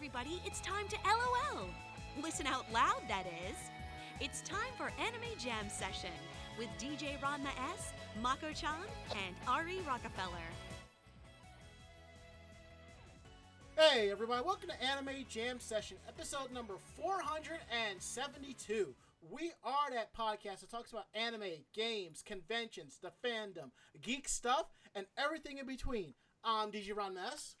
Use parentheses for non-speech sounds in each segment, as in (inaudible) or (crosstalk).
everybody, it's time to LOL. Listen out loud, that is. It's time for Anime Jam Session with DJ Ranma S, Mako chan, and Ari Rockefeller. Hey everybody, welcome to Anime Jam Session, episode number 472. We are that podcast that talks about anime, games, conventions, the fandom, geek stuff, and everything in between. I'm DJ Ranma S,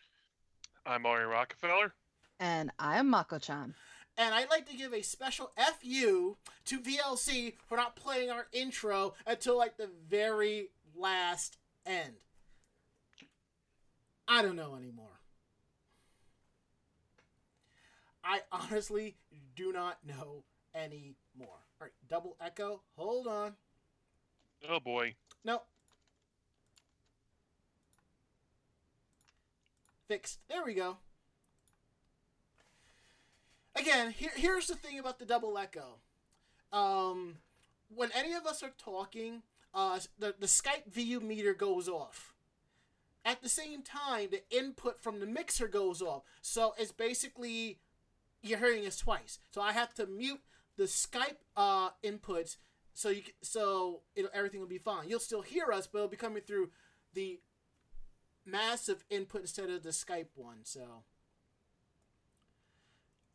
I'm Ari Rockefeller. And I'm Mako-chan. and I'd like to give a special FU to VLC for not playing our intro until like the very last end. I don't know anymore. I honestly do not know anymore. All right, double echo. Hold on. Oh boy. No. Fixed. There we go. Again, here, here's the thing about the double echo. Um, when any of us are talking, uh, the, the Skype VU meter goes off. At the same time, the input from the mixer goes off. So it's basically you're hearing us twice. So I have to mute the Skype uh, inputs so you so everything will be fine. You'll still hear us, but it'll be coming through the massive input instead of the Skype one. So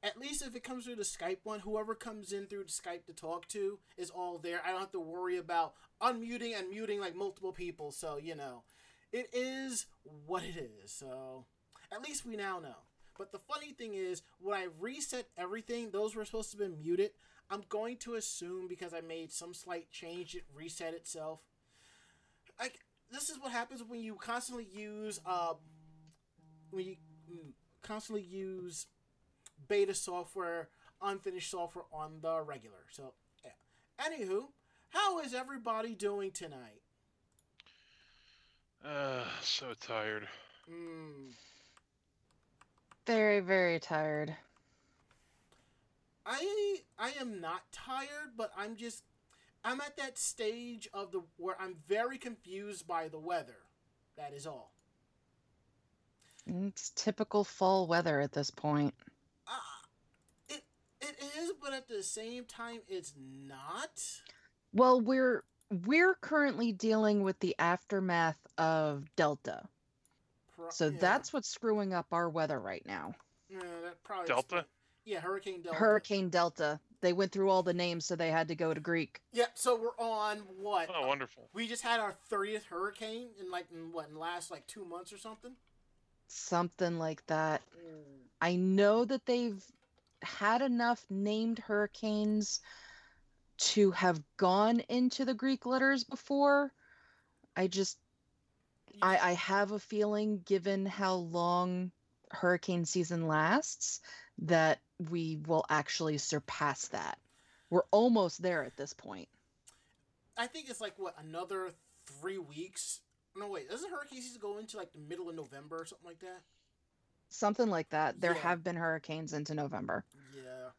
at least if it comes through the Skype one, whoever comes in through Skype to talk to is all there. I don't have to worry about unmuting and muting like multiple people. So you know, it is what it is. So at least we now know. But the funny thing is, when I reset everything, those were supposed to be muted. I'm going to assume because I made some slight change, it reset itself. Like this is what happens when you constantly use uh when you mm, constantly use beta software, unfinished software on the regular. So yeah. Anywho, how is everybody doing tonight? Uh, so tired. Hmm. Very, very tired. I I am not tired, but I'm just I'm at that stage of the where I'm very confused by the weather. That is all. It's typical fall weather at this point. It it is, but at the same time, it's not. Well, we're we're currently dealing with the aftermath of Delta. Pro- So yeah. that's what's screwing up our weather right now. yeah, that probably Delta? Yeah, Hurricane Delta. Hurricane Delta. They went through all the names, so they had to go to Greek. Yep. So we're on what? Oh, wonderful. We just had our thirtieth hurricane in like in what in the last like two months or something. Something like that. Mm. I know that they've had enough named hurricanes to have gone into the Greek letters before. I just I, I have a feeling, given how long hurricane season lasts, that we will actually surpass that. We're almost there at this point. I think it's like what another three weeks. No wait, doesn't hurricane season go into like the middle of November or something like that? Something like that. There Yeah. have been hurricanes into November. Yeah.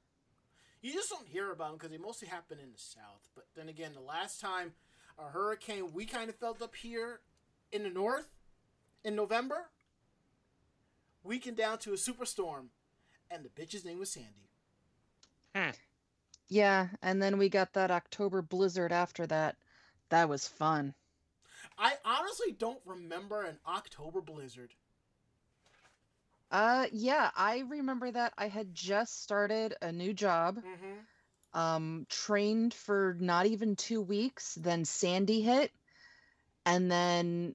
You just don't hear about them because they mostly happen in the south. But then again, the last time a hurricane we kind of felt up here in the north in November, weakened down to a superstorm, and the bitch's name was Sandy. Huh. Yeah, and then we got that October blizzard after that. That was fun. I honestly don't remember an October blizzard. Uh yeah, I remember that I had just started a new job. Mm-hmm. um, trained for not even two weeks. Then Sandy hit, and then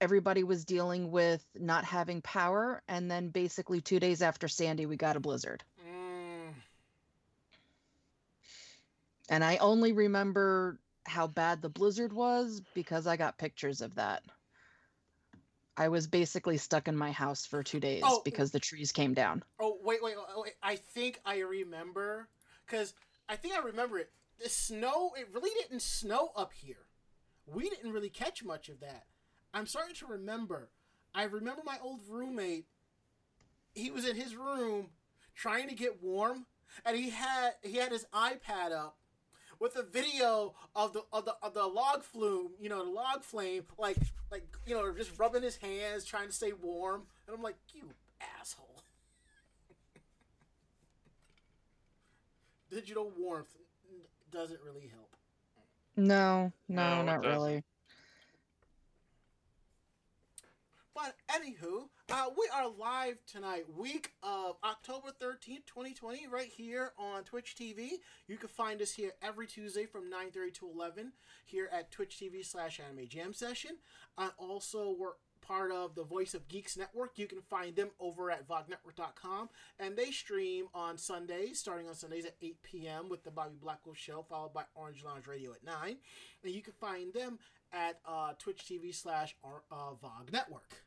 everybody was dealing with not having power. And then basically two days after Sandy, we got a blizzard. Mm. And I only remember how bad the blizzard was because I got pictures of that. I was basically stuck in my house for two days Oh. because the trees came down. Oh wait, wait, wait, wait! I think I remember because I think I remember it. The snow, it really didn't snow up here. We didn't really catch much of that. I'm starting to remember. I remember my old roommate. He was in his room trying to get warm, and he had he had his iPad up with a video of the of the of the log flume, you know, the log flame, like like you know, just rubbing his hands, trying to stay warm, and I'm like, you asshole. (laughs) Digital warmth doesn't really help. No, no, no not really. But anywho, uh, we are live tonight, week of October 13th, 2020, right here on Twitch TV. You can find us here every Tuesday from 9.30 to 11 here at Twitch TV slash Anime Jam Session. Uh, also, we're part of the Voice of Geeks Network. You can find them over at vognetwork.com. And they stream on Sundays, starting on Sundays at 8 p.m. with the Bobby Blackwell Show, followed by Orange Lounge Radio at 9. And you can find them at uh, Twitch TV slash uh, Vog Network.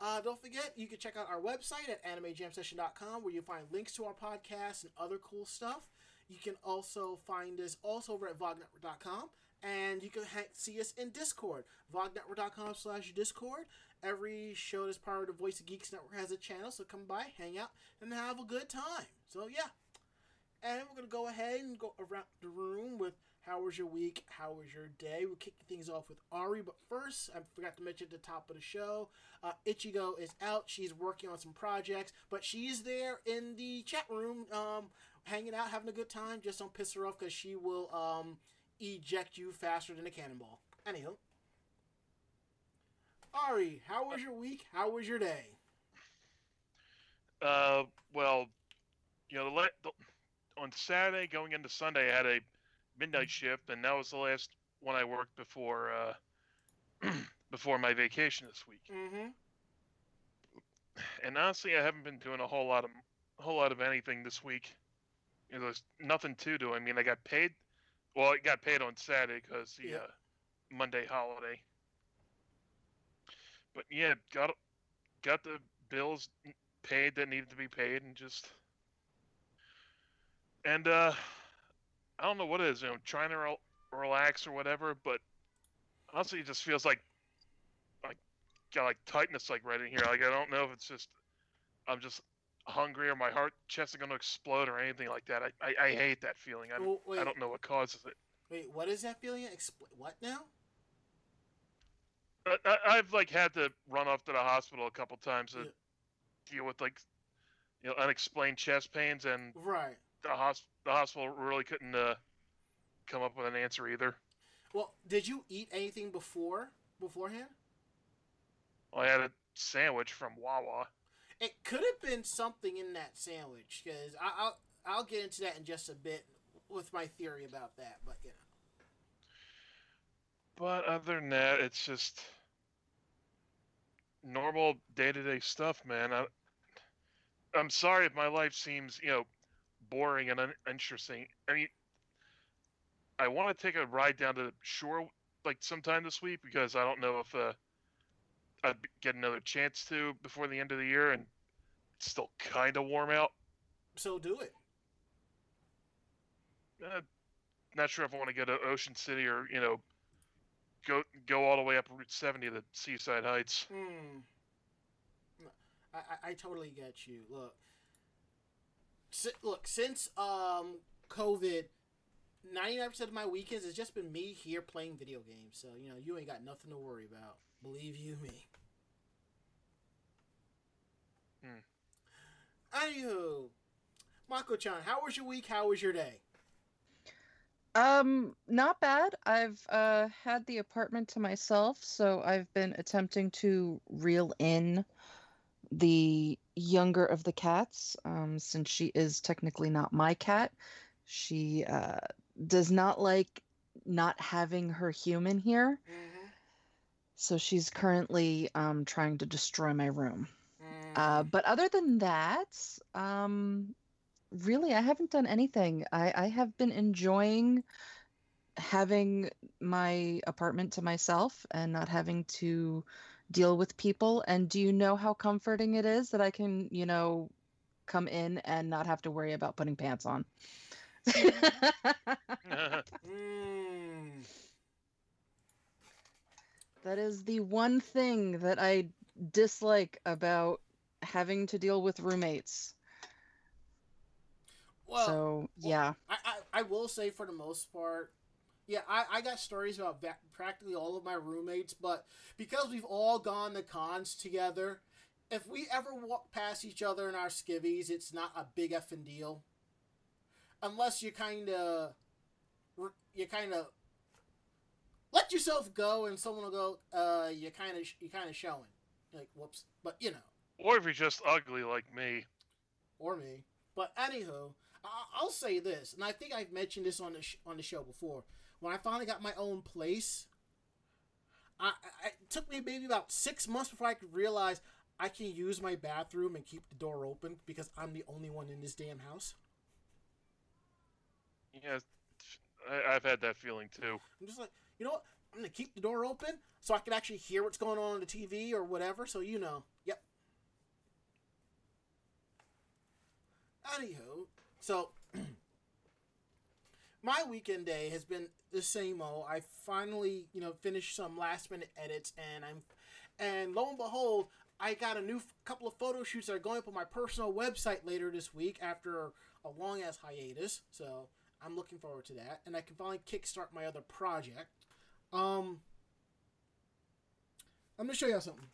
Uh, don't forget, you can check out our website at animejamsession.com where you'll find links to our podcast and other cool stuff. You can also find us also over at vognetwork.com and you can ha- see us in Discord, vognetwork.com slash Discord. Every show that's part of the Voice of Geeks Network has a channel, so come by, hang out, and have a good time. So, yeah. And we're going to go ahead and go around the room with how was your week? How was your day? We're kicking things off with Ari, but first, I forgot to mention at the top of the show, uh, Ichigo is out. She's working on some projects, but she's there in the chat room, um, hanging out, having a good time. Just don't piss her off because she will um, eject you faster than a cannonball. Anywho, Ari, how was your week? How was your day? Uh, well, you know, the, the on Saturday going into Sunday, I had a midnight shift, and that was the last one I worked before uh, (clears throat) before my vacation this week. Mm-hmm. And honestly, I haven't been doing a whole lot of a whole lot of anything this week. You know, there's nothing to do. I mean, I got paid. Well, I got paid on Saturday because the Yeah. uh, Monday holiday. But yeah, got got the bills paid that needed to be paid, and just and uh, I don't know what it is. You know, trying to rel- relax or whatever, but honestly, it just feels like like got like tightness like right in here. Like I don't know if it's just I'm just hungry or my heart chest is gonna explode or anything like that. I I, I hate that feeling. I, Well, I don't know what causes it. wait, what is that feeling? Expl- what now? I, I've like had to run off to the hospital a couple times to Yeah. deal with like you know unexplained chest pains, and Right. the hosp- the hospital really couldn't uh, come up with an answer either. Well, did you eat anything before beforehand? I had a sandwich from Wawa. It could have been something in that sandwich because I'll I'll get into that in just a bit with my theory about that. But you know, But other than that, it's just normal day to day stuff, man. I, I'm sorry if my life seems, you know, boring and uninteresting. I mean, I want to take a ride down to the shore like sometime this week because I don't know if uh, I'd get another chance to before the end of the year, and it's still kind of warm out. so do it. Uh, not sure if I want to go to Ocean City or you know, go go all the way up Route 70 to Seaside Heights. Hmm. I, I I totally get you. Look, si- look since um COVID. 99% of my weekends has just been me here playing video games. So, you know, you ain't got nothing to worry about. Believe you me. Hmm. Anywho, Mako-chan, how was your week? How was your day? Um, not bad. I've uh had the apartment to myself, so I've been attempting to reel in the younger of the cats, um, since she is technically not my cat. She uh does not like not having her human here, Mm-hmm. so she's currently um trying to destroy my room. Mm-hmm. Uh, but other than that, um, really, I haven't done anything. I, I have been enjoying having my apartment to myself and not having to deal with people. And do you know how comforting it is that I can, you know, come in and not have to worry about putting pants on? (laughs) (laughs) Mm. That is the one thing that I dislike about having to deal with roommates. Well, so, yeah. I, I, I will say for the most part, yeah, I, I got stories about va- practically all of my roommates, but because we've all gone to cons together, if we ever walk past each other in our skivvies, it's not a big effing deal. unless you kind of you kind of let yourself go and someone will go uh you kind of you kind of showing. Like whoops. But you know. Or if you're just ugly like me. or me. But anywho I- i'll say this and i think i've mentioned this on the sh- on the show before when i finally got my own place I, I it took me maybe about six months before i could realize i can use my bathroom and keep the door open because i'm the only one in this damn house Yeah, I, I've had that feeling too. I'm just like, you know what? I'm gonna keep the door open so I can actually hear what's going on on the TV or whatever. So you know. Yep. Anywho, so my weekend day has been the same old. I finally, you know, finished some last minute edits, and I'm, and lo and behold, I got a new f- couple of photo shoots that are going up on my personal website later this week after a long ass hiatus. So I'm looking forward to that, and I can finally kickstart my other project. Um, I'm gonna show y'all something.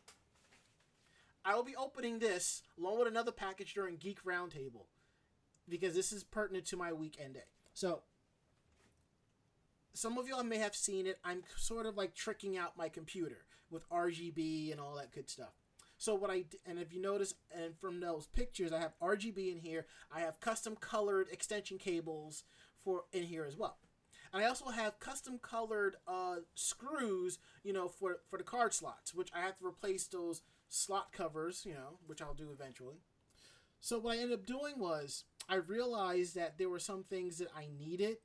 I will be opening this along with another package during Geek Roundtable because this is pertinent to my weekend day. So, some of y'all may have seen it. I'm sort of like tricking out my computer with RGB and all that good stuff. So what I and if you notice, and from those pictures, I have RGB in here. I have custom colored extension cables for in here as well. And I also have custom colored uh, screws, you know, for for the card slots, which I have to replace those slot covers, you know, which I'll do eventually. So what I ended up doing was I realized that there were some things that I needed,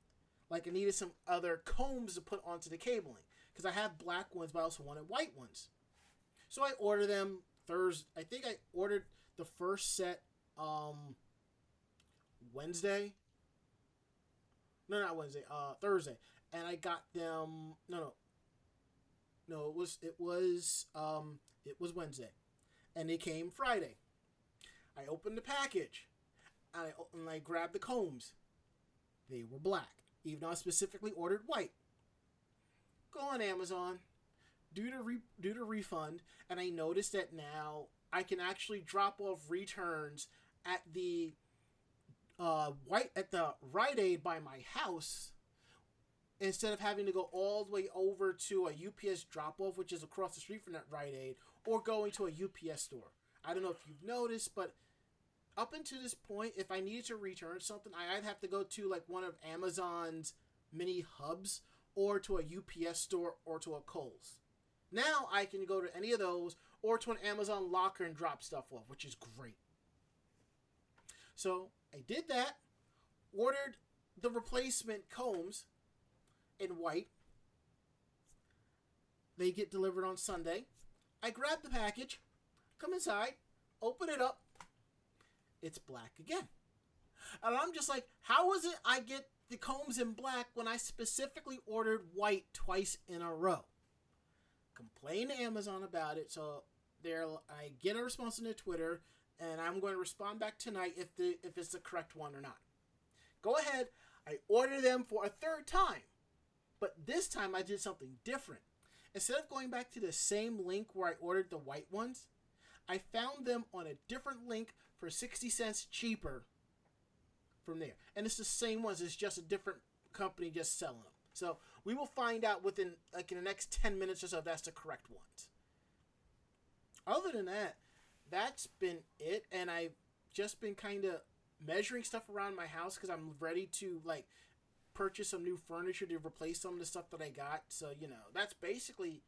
like I needed some other combs to put onto the cabling because I have black ones, but I also wanted white ones. So I ordered them Thursday. I think I ordered the first set um Wednesday. No, not Wednesday. Uh, Thursday, and I got them. No, no. No, it was it was um it was Wednesday, and they came Friday. I opened the package, and I and I grabbed the combs. They were black, even though I specifically ordered white. Go on Amazon, do the re- do the refund, and I noticed that now I can actually drop off returns at the uh, white at the Rite Aid by my house instead of having to go all the way over to a UPS drop off, which is across the street from that Rite Aid, or going to a UPS store. I don't know if you've noticed, but up until this point, if I needed to return something, I'd have to go to like one of Amazon's mini hubs or to a UPS store or to a Kohl's. Now I can go to any of those or to an Amazon locker and drop stuff off, which is great. So I did that, ordered the replacement combs in white. They get delivered on Sunday. I grab the package, come inside, open it up. It's black again. And I'm just like, how is it I get the combs in black when I specifically ordered white twice in a row? Complain to Amazon about it. So there, I get a response on Twitter, and I'm going to respond back tonight if the if it's the correct one or not. Go ahead. I order them for a third time, but this time I did something different. Instead of going back to the same link where I ordered the white ones, I found them on a different link for 60 cents cheaper from there. And it's the same ones, it's just a different company just selling them. So we will find out within like in the next 10 minutes or so if that's the correct ones. Other than that, that's been it. And I've just been kind of measuring stuff around my house because I'm ready to like purchase some new furniture to replace some of the stuff that I got. So, you know, that's basically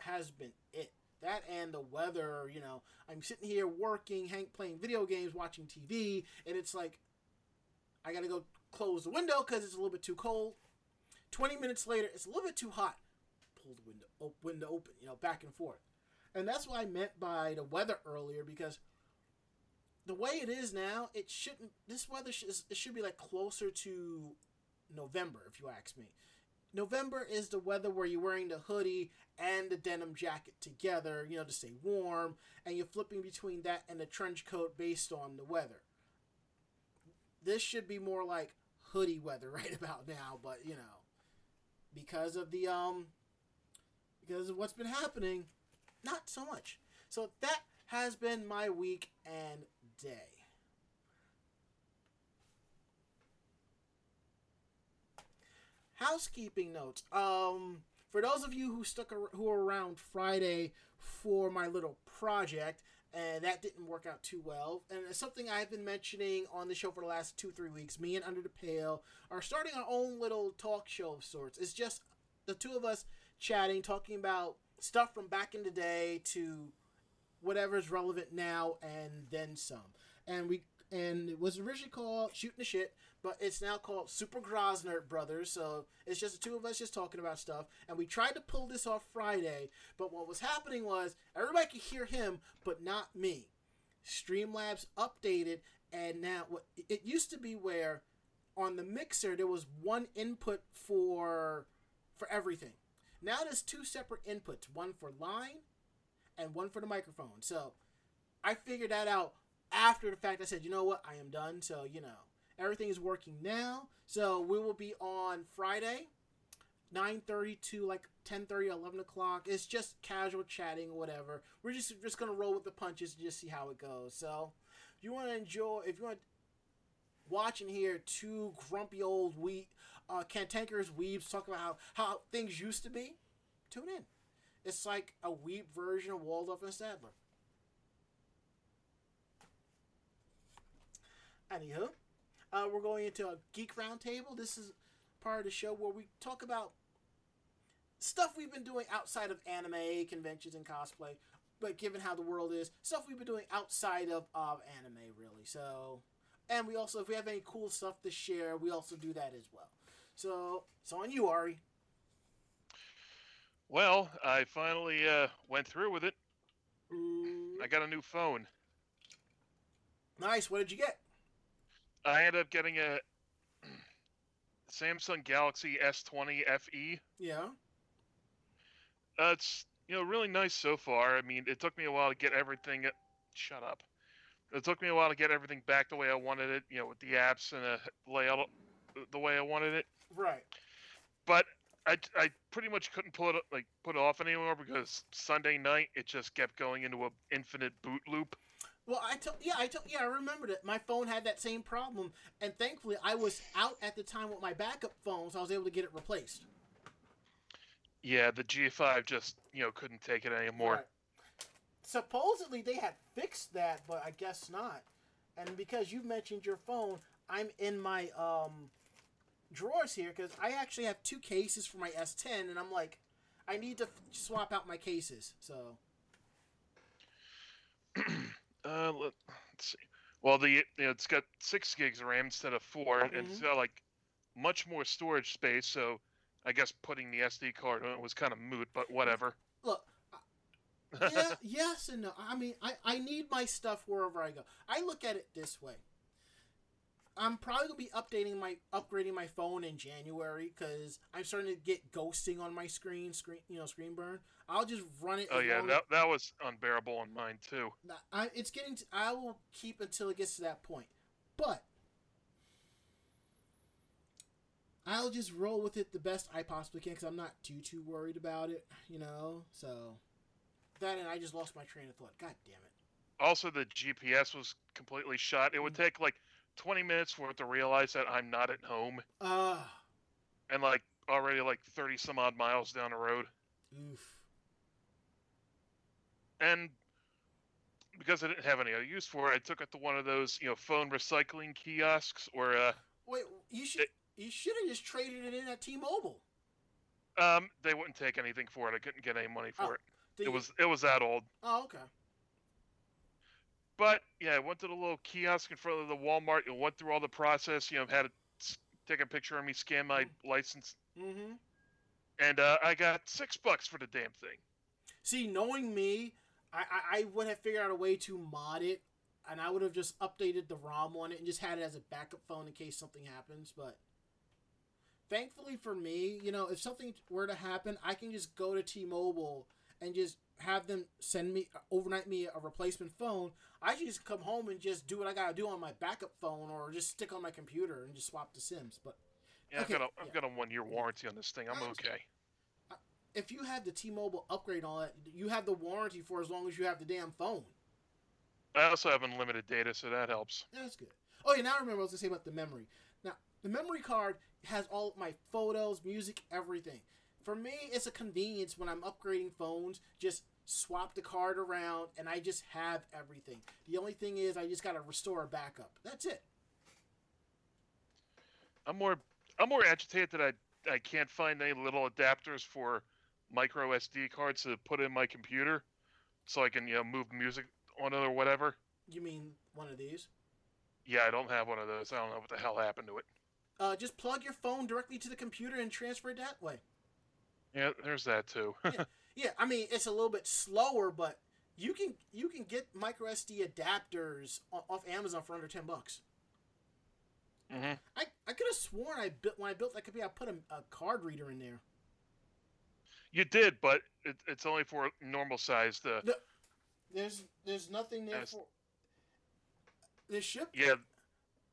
has been it. That and the weather, you know, I'm sitting here working, Hank playing video games, watching TV, and it's like, I gotta go close the window because it's a little bit too cold. 20 minutes later, it's a little bit too hot. Pull the window, op- window open, you know, back and forth. And that's what I meant by the weather earlier because the way it is now, it shouldn't, this weather sh- it should be like closer to November, if you ask me. November is the weather where you're wearing the hoodie and the denim jacket together, you know, to stay warm, and you're flipping between that and the trench coat based on the weather. This should be more like hoodie weather (laughs) right about now, but you know, because of the um because of what's been happening, not so much. So that has been my week and day. Housekeeping notes. Um, for those of you who stuck ar- who were around Friday for my little project, and that didn't work out too well. And it's something I've been mentioning on the show for the last two three weeks. Me and Under the Pale are starting our own little talk show of sorts. It's just the two of us chatting, talking about stuff from back in the day to whatever's relevant now and then some. And we and it was originally called Shooting the Shit, but it's now called Super Grosner Brothers. So it's just the two of us just talking about stuff. And we tried to pull this off Friday, but what was happening was everybody could hear him, but not me. Streamlabs updated, and now what it used to be where on the mixer there was one input for for everything. Now there's two separate inputs, one for line and one for the microphone. So I figured that out after the fact. I said, you know what, I am done. So you know everything is working now. So we will be on Friday, 9:30 to like 10:30, 11 o'clock. It's just casual chatting or whatever. We're just just gonna roll with the punches and just see how it goes. So if you want to enjoy, if you want to watch and hear two grumpy old we uh, cantankerous weebs talk about how, how things used to be, tune in. It's like a weeb version of Waldorf and Statler. Anywho, uh, we're going into a geek roundtable. This is part of the show where we talk about stuff we've been doing outside of anime conventions and cosplay. But given how the world is, stuff we've been doing outside of, of anime, really. So, and we also, if we have any cool stuff to share, we also do that as well. So, it's on you, Ari. Well, I finally uh, went through with it. Ooh, I got a new phone. nice. What did you get? I ended up getting a (clears throat) Samsung Galaxy S20 FE. Yeah. Uh, it's you know really nice so far. I mean, it took me a while to get everything. Shut up. It took me a while to get everything back the way I wanted it. You know, with the apps and the layout the way I wanted it. Right. But I, I pretty much couldn't pull it like put it off anymore because Sunday night it just kept going into a infinite boot loop. Well, I told yeah, I told yeah, I remembered it. My phone had that same problem, and thankfully, I was out at the time with my backup phone, so I was able to get it replaced. Yeah, the G5 just you know couldn't take it anymore. Right. Supposedly, they had fixed that, but I guess not. And because you mentioned your phone, I'm in my um drawers here because I actually have two cases for my S10, and I'm like, I need to f- swap out my cases. So (clears throat) let's see. Well, the you know, it's got six gigs of RAM instead of 4 and it's mm-hmm. got like much more storage space. So I guess putting the SD card on it was kind of moot, but whatever. look, (laughs) yeah, yes and no. I mean, I, I need my stuff wherever I go. I look at it this way. I'm probably gonna be updating my upgrading my phone in January because I'm starting to get ghosting on my screen, screen you know, screen burn. I'll just run it. Oh yeah, that that was unbearable on mine too. I, it's getting. To, I will keep until it gets to that point, but I'll just roll with it the best I possibly can because I'm not too too worried about it. You know, so that and I just lost my train of thought. God damn it. Also, the GPS was completely shot. It would Mm. take like 20 minutes for it to realize that I'm not at home, Uh, and like already like 30 some odd miles down the road. oof. And because I didn't have any other use for it, I took it to one of those you know phone recycling kiosks or uh, Wait, you should you should have just traded it in at T-Mobile. um they wouldn't take anything for it. I couldn't get any money for Oh, it. It you- was it was that old. Oh, okay. But yeah, I went to the little kiosk in front of the Walmart and went through all the process. You know, had to take a picture of me, scan my license, Mm-hmm. and uh, I got six bucks for the damn thing. See, knowing me, I, I I would have figured out a way to mod it, and I would have just updated the ROM on it and just had it as a backup phone in case something happens. But thankfully for me, you know, if something were to happen, I can just go to T-Mobile and just have them send me overnight me a replacement phone. I just come home and just do what I gotta do on my backup phone, or just stick on my computer and just swap the Sims. But Yeah, Okay, I've got a I've yeah. got a one year warranty on this thing. I'm okay. if you have the T-Mobile upgrade on it, you have the warranty for as long as you have the damn phone. I also have unlimited data, so that helps. That's good. Oh yeah, now I remember what I was gonna say about the memory. Now The memory card has all my photos, music, everything. For me, it's a convenience when I'm upgrading phones. Just swap the card around, and I just have everything. The only thing is, I just gotta restore a backup. That's it. I'm more I'm more agitated that I I can't find any little adapters for micro SD cards to put in my computer, so I can you know move music on it or whatever. You mean one of these? Yeah, I don't have one of those. I don't know what the hell happened to it. Uh, just plug your phone directly to the computer and transfer it that way. Yeah, there's that too. (laughs) Yeah, I mean it's a little bit slower, but you can you can get micro SD adapters off Amazon for under ten bucks. hmm I, I could have sworn I built when I built that computer I put a, a card reader in there. You did, but it, it's only for normal sized. Uh, No. There's there's nothing there for. There should yeah,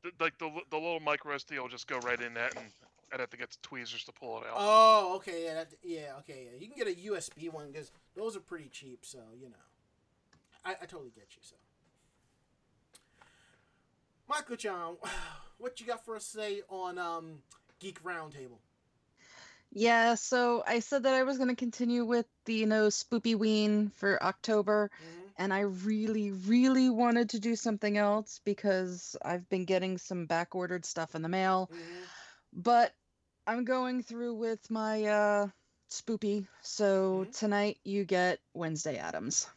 th- like the the little micro SD will just go right in that, and I'd have to get tweezers to pull it out. Oh, okay, yeah, that, yeah, okay, yeah. You can get a USB one because those are pretty cheap. So you know, I, I totally get you. So, Mako-chan, (sighs) what you got for us today on um, Geek Roundtable? Yeah, so I said that I was going to continue with the, you know, Spoopy Ween for October, Mm-hmm. and I really, really wanted to do something else because I've been getting some back ordered stuff in the mail. Mm-hmm. But I'm going through with my uh Spoopy, so Mhm. tonight you get Wednesday Addams.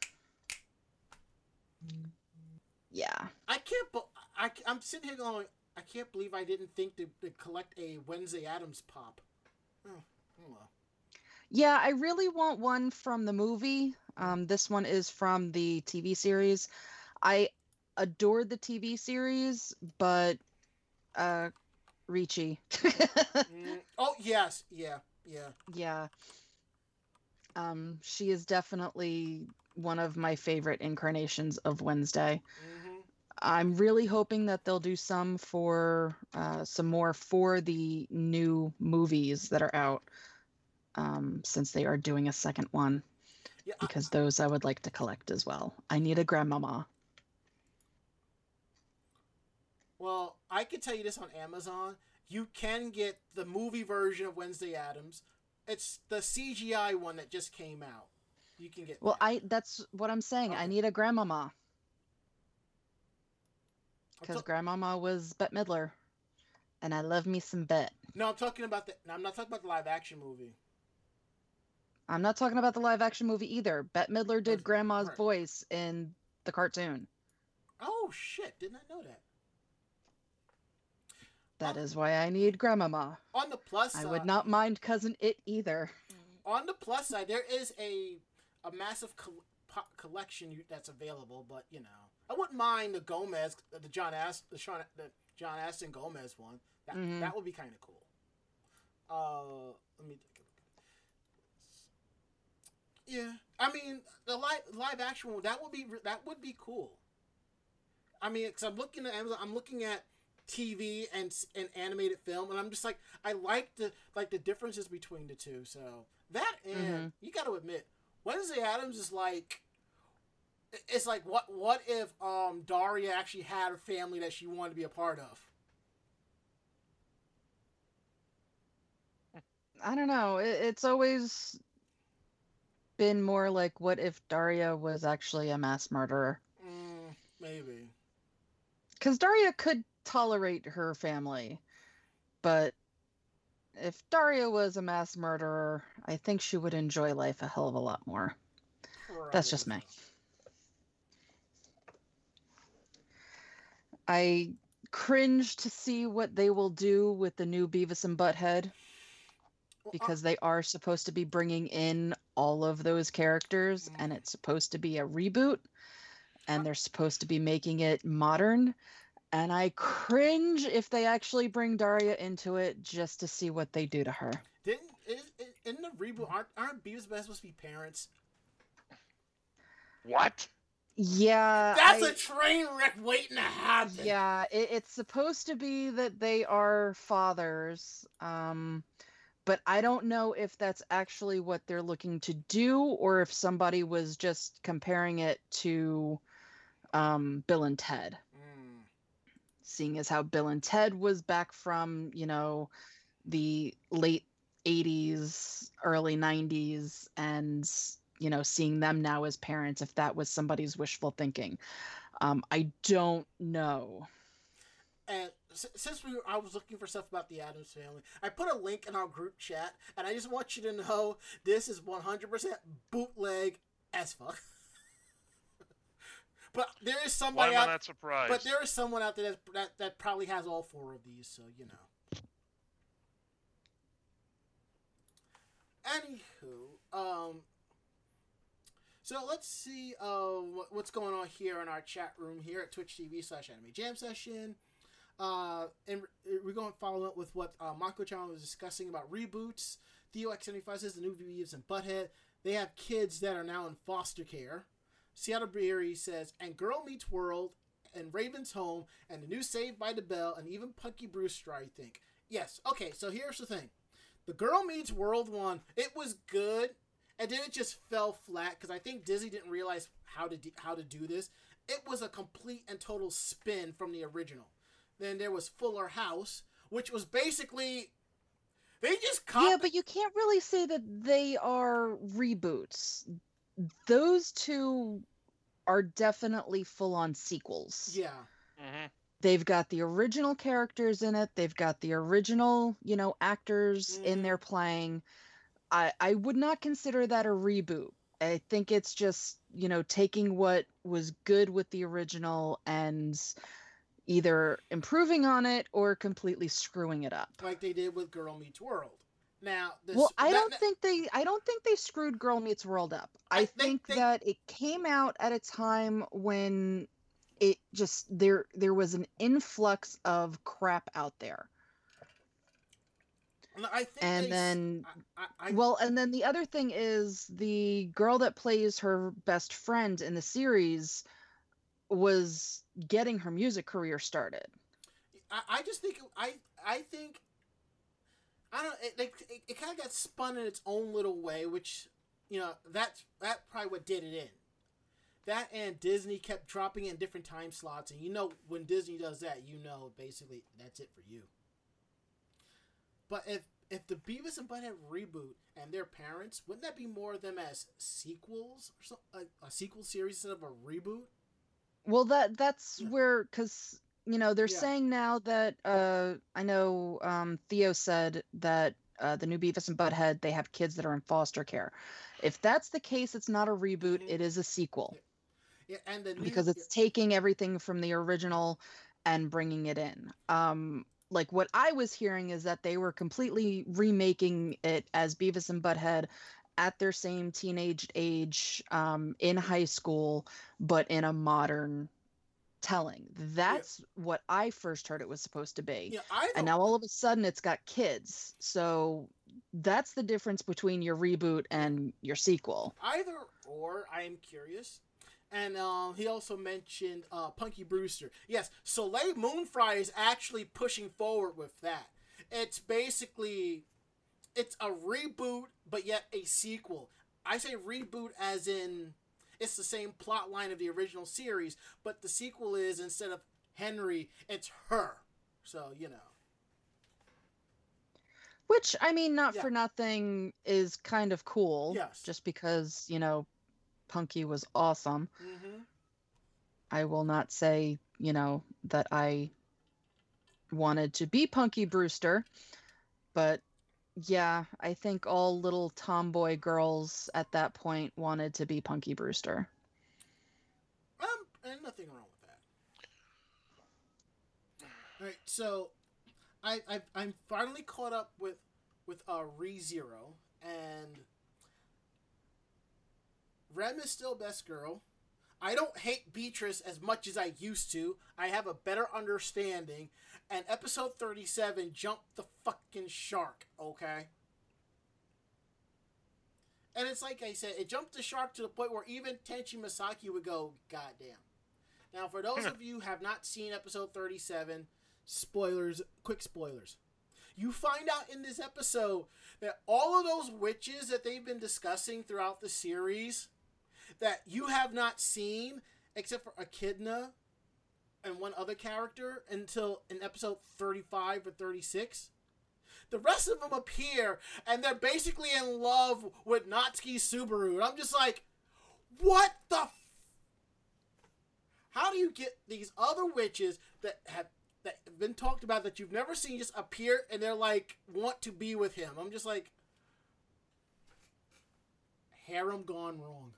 Yeah. I can't. be- I, I'm sitting here going. I can't believe I didn't think to, to collect a Wednesday Addams pop. Oh, oh well. Yeah, I really want one from the movie. Um, this one is from the TV series. I adored the TV series, but uh Ricci. Mm, oh yes, yeah, yeah. yeah. Um, she is definitely one of my favorite incarnations of Wednesday. hmm I'm really hoping that they'll do some for uh, some more for the new movies that are out, um, since they are doing a second one. Yeah, I- Because those I would like to collect as well. I need a grandmama. Well, I can tell you this on Amazon. You can get the movie version of Wednesday Addams. It's the CGI one that just came out. You can get. Well, that. I that's what I'm saying. I need a grandmama because ta- grandmama was Bette Midler, and I love me some Bette. no, I'm talking about the. No, I'm not talking about the live action movie. I'm not talking about the live action movie either. Bette Midler did grandma's right. voice in the cartoon. Oh shit! Did not I know that. That Oh. why I need grandmama. On the plus side, I would not mind cousin it either. on the plus side, there is a a massive po- collection that's available. But you know, I wouldn't mind the Gomez, the John Ass, the Sean, the John Astin Gomez one. That Mhm. that would be kind of cool. Uh, let me take a look. Yeah, I mean the live live action one that would be that would be cool. I mean, because I'm looking at Amazon, I'm looking at TV and an animated film, and I'm just like, I like the like the differences between the two. So that and you got to admit, Wednesday Addams is like, it's like what what if um Daria actually had a family that she wanted to be a part of? I don't know. It, it's always been more like, what if Daria was actually a mass murderer? Mm, maybe. Because Daria could tolerate her family, but if Daria was a mass murderer, I think she would enjoy life a hell of a lot more. That's just me. I cringe to see what they will do with the new Beavis and Butthead because they are supposed to be bringing in all of those characters and it's supposed to be a reboot and they're supposed to be making it modern and I cringe if they actually bring Daria into it just to see what they do to her. Didn't is, is, in the reboot aren't aren't Beavis and Butthead supposed to be parents? What? Yeah. That's I- a train wreck waiting to happen. Yeah, it, it's supposed to be that they are fathers, um, but I don't know if that's actually what they're looking to do or if somebody was just comparing it to um, Bill and Ted. Seeing as how Bill and Ted was back from, you know, the late 80s, early 90s, and, you know, seeing them now as parents, if that was somebody's wishful thinking. Um, I don't know. And since we I was looking for stuff about the Addams family, I put a link in our group chat, and I just want you to know this is 100% bootleg as fuck. (laughs) but there is Why somebody am I out, not surprised? but there is someone out there that, that that probably has all four of these, so you know. Anywho, um, so let's see uh, what, what's going on here in our chat room here at Twitch TV slash Anime Jam Session. Uh, and we're going to follow up with what uh, Mako Chan was discussing about reboots. Theo X75 says the new Beavis and Butthead. They have kids that are now in foster care. Seattle Berry says, and Girl Meets World, and Raven's Home, and the new Saved by the Bell, and even Punky Brewster, I think. Yes, okay, so here's the thing. The Girl Meets World one, it was good, and then it just fell flat because I think Disney didn't realize how to de- how to do this. It was a complete and total spin from the original. Then there was Fuller House, which was basically they just copied. Yeah, but you can't really say that they are reboots. Those two are definitely full on sequels. yeah, Mhm. They've got the original characters in it. They've got the original, you know, actors in Mhm. there playing. I I would not consider that a reboot. I think it's just, you know, taking what was good with the original and either improving on it or completely screwing it up. like they did with Girl Meets World. Now, this, Well, I that- don't that- think they I don't think they screwed Girl Meets World up. I, I think think they- that it came out at a time when it just there there was an influx of crap out there. I think And they then I, I, well, and then the other thing is the girl that plays her best friend in the series was getting her music career started. I, I just think I I think I don't it, it, it, it kind of got spun in its own little way, which you know that's that probably what did it in. That and Disney kept dropping in different time slots, and you know when Disney does that, you know basically that's it for you. But if if the Beavis and Butthead reboot and their parents, wouldn't that be more of them as sequels or something, a, a sequel series instead of a reboot? Well, that that's Yeah. where because you know they're Yeah. saying now that uh, I know um, Theo said that uh, the new Beavis and Butthead they have kids that are in foster care. If that's the case, it's not a reboot; it is a sequel Yeah, and the new, because it's taking everything from the original and bringing it in. Um, like what I was hearing is that they were completely remaking it as Beavis and Butthead at their same teenage age um, in high school, but in a modern telling. That's what I first heard it was supposed to be. Yeah, and now all of a sudden it's got kids. So that's the difference between your reboot and your sequel. either or i am curious and um, he also mentioned uh, punky brewster yes Soleil Moon Frye is actually pushing forward with that it's basically it's a reboot but yet a sequel i say reboot as in it's the same plot line of the original series but the sequel is instead of henry it's her so you know Which I mean, not Yeah. for nothing is kind of cool. Yes. Just because, you know, Punky was awesome. mm-hmm. I will not say, you know, that I wanted to be Punky Brewster, but yeah, I think all little tomboy girls at that point wanted to be Punky Brewster. Um, and nothing wrong with that. All right, so I I've, I'm finally caught up with with uh ReZero, and Rem is still best girl. I don't hate Beatrice as much as I used to. I have a better understanding. And episode 37 jumped the fucking shark, okay? And it's like I said, it jumped the shark to the point where even Tenchi Masaki would go, goddamn. Now, for those of you have not seen episode 37, spoilers, quick spoilers. You find out in this episode that all of those witches that they've been discussing throughout the series that you have not seen, except for Echidna, and one other character until in episode 35 or 36. The rest of them appear and they're basically in love with Natsuki Subaru. And I'm just like, what the? F- How do you get these other witches that have that have been talked about that you've never seen just appear and they're like want to be with him? I'm just like, harem gone wrong.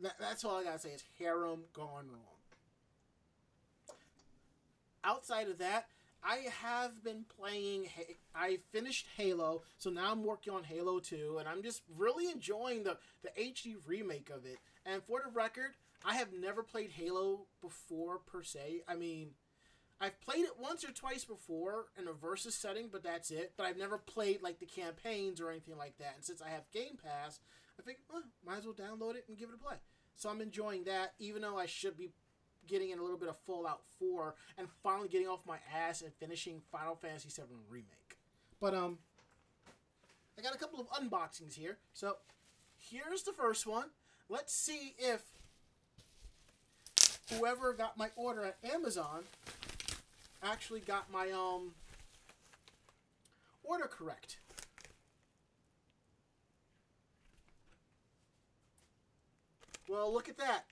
That, that's all I gotta say is harem gone wrong. Outside of that, I have been playing. I finished Halo, so now I'm working on Halo 2, and I'm just really enjoying the the HD remake of it. And for the record, I have never played Halo before per se. I mean, I've played it once or twice before in a versus setting, but that's it. But I've never played like the campaigns or anything like that. And since I have Game Pass, I think, well, might as well download it and give it a play. So I'm enjoying that, even though I should be getting in a little bit of Fallout 4 and finally getting off my ass and finishing Final Fantasy 7 Remake. But um I got a couple of unboxings here. So here's the first one. Let's see if whoever got my order at Amazon actually got my um order correct. Well, look at that.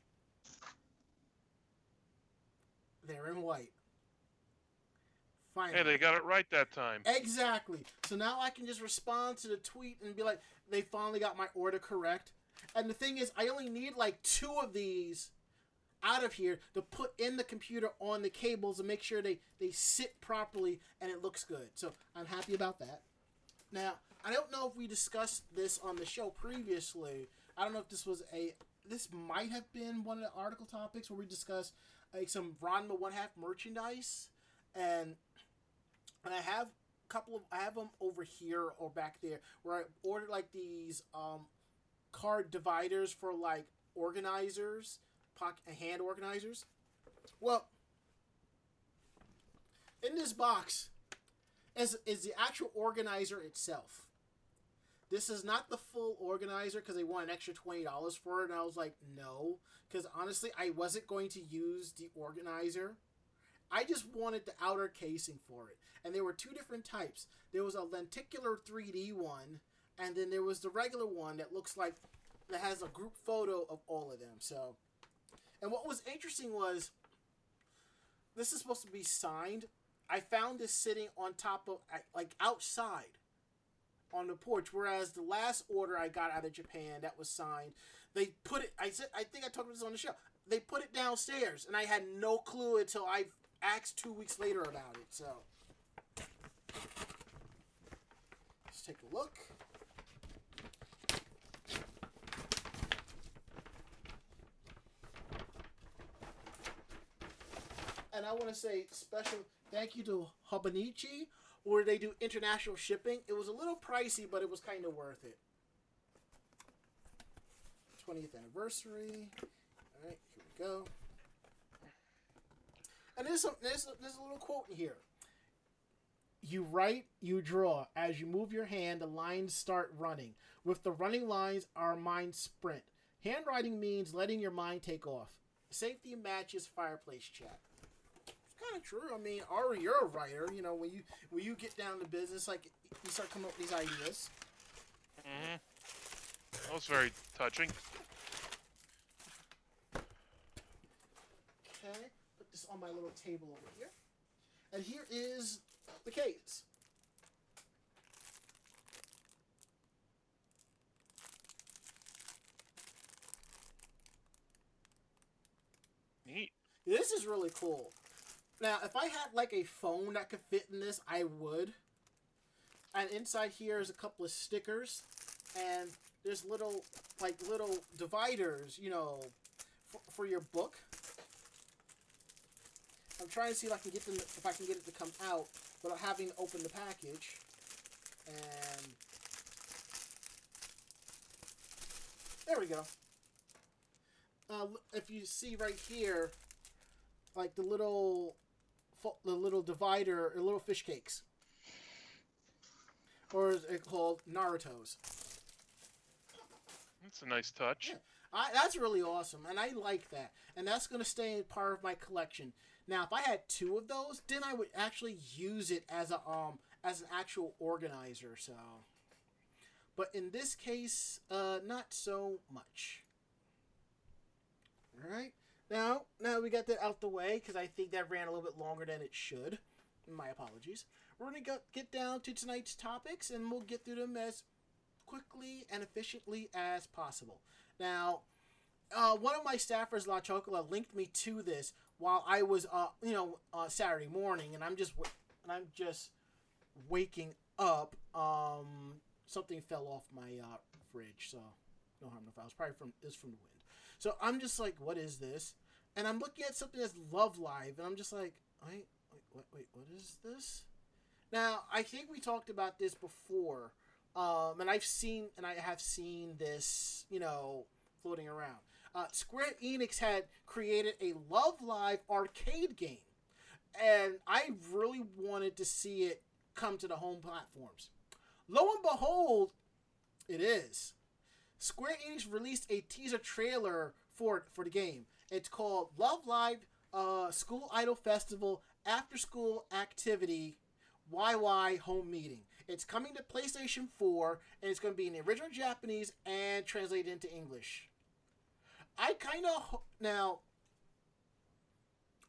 They're in white. Finally. Hey, they got it right that time. Exactly. So now I can just respond to the tweet and be like, they finally got my order correct. And the thing is, I only need like two of these out of here to put in the computer on the cables and make sure they, they sit properly and it looks good. So I'm happy about that. Now, I don't know if we discussed this on the show previously. I don't know if this was a. This might have been one of the article topics where we discussed like some Ranma one half merchandise, and and I have a couple of I have them over here or back there where I ordered like these um card dividers for like organizers, pocket hand organizers. Well, in this box is is the actual organizer itself. This is not the full organizer because they want an extra twenty dollars for it, and I was like, no, because honestly, I wasn't going to use the organizer. I just wanted the outer casing for it, and there were two different types. There was a lenticular 3D one, and then there was the regular one that looks like that has a group photo of all of them. So, and what was interesting was this is supposed to be signed. I found this sitting on top of like outside on the porch. Whereas the last order I got out of Japan that was signed, they put it. I said I think I talked about this on the show. They put it downstairs, and I had no clue until I asked two weeks later about it. So let's take a look. And I want to say special thank you to Hobonichi where they do international shipping. It was a little pricey, but it was kind of worth it. 20th anniversary. All right, here we go. And there's, some, there's, there's a little quote in here. You write, you draw. As you move your hand, the lines start running. With the running lines, our minds sprint. Handwriting means letting your mind take off. Safety matches fireplace chat of true. I mean, Ari, you're a writer. You know, when you when you get down to business, like you start coming up with these ideas. hmm That was very touching. Okay, put this on my little table over here, and here is the case. Neat. This is really cool. Now, if I had like a phone that could fit in this, I would. And inside here is a couple of stickers, and there's little like little dividers, you know, for, for your book. I'm trying to see if I can get them if I can get it to come out without having to open the package. And there we go. Uh, if you see right here, like the little the little divider or little fish cakes. Or is it called Naruto's? That's a nice touch. Yeah. I, that's really awesome, and I like that, and that's going to stay part of my collection. Now, if I had two of those, then I would actually use it as a um as an actual organizer. So, but in this case, uh, not so much. All right. Now, now we got that out the way because I think that ran a little bit longer than it should. My apologies. We're gonna go, get down to tonight's topics, and we'll get through them as quickly and efficiently as possible. Now, uh, one of my staffers, La Chocola, linked me to this while I was, uh, you know, uh, Saturday morning, and I'm just, and I'm just waking up. Um, something fell off my uh, fridge, so no harm, no foul. It's probably from it's from the wind. So I'm just like, what is this? And I'm looking at something that's Love Live, and I'm just like, wait, wait, wait, wait what is this? Now, I think we talked about this before, um, and I've seen, and I have seen this, you know, floating around. Uh, Square Enix had created a Love Live arcade game, and I really wanted to see it come to the home platforms. Lo and behold, it is. Square Enix released a teaser trailer for for the game. It's called Love Live uh, School Idol Festival After School Activity Wai-Wai Home Meeting. It's coming to PlayStation 4 and it's going to be in the original Japanese and translated into English. I kind of now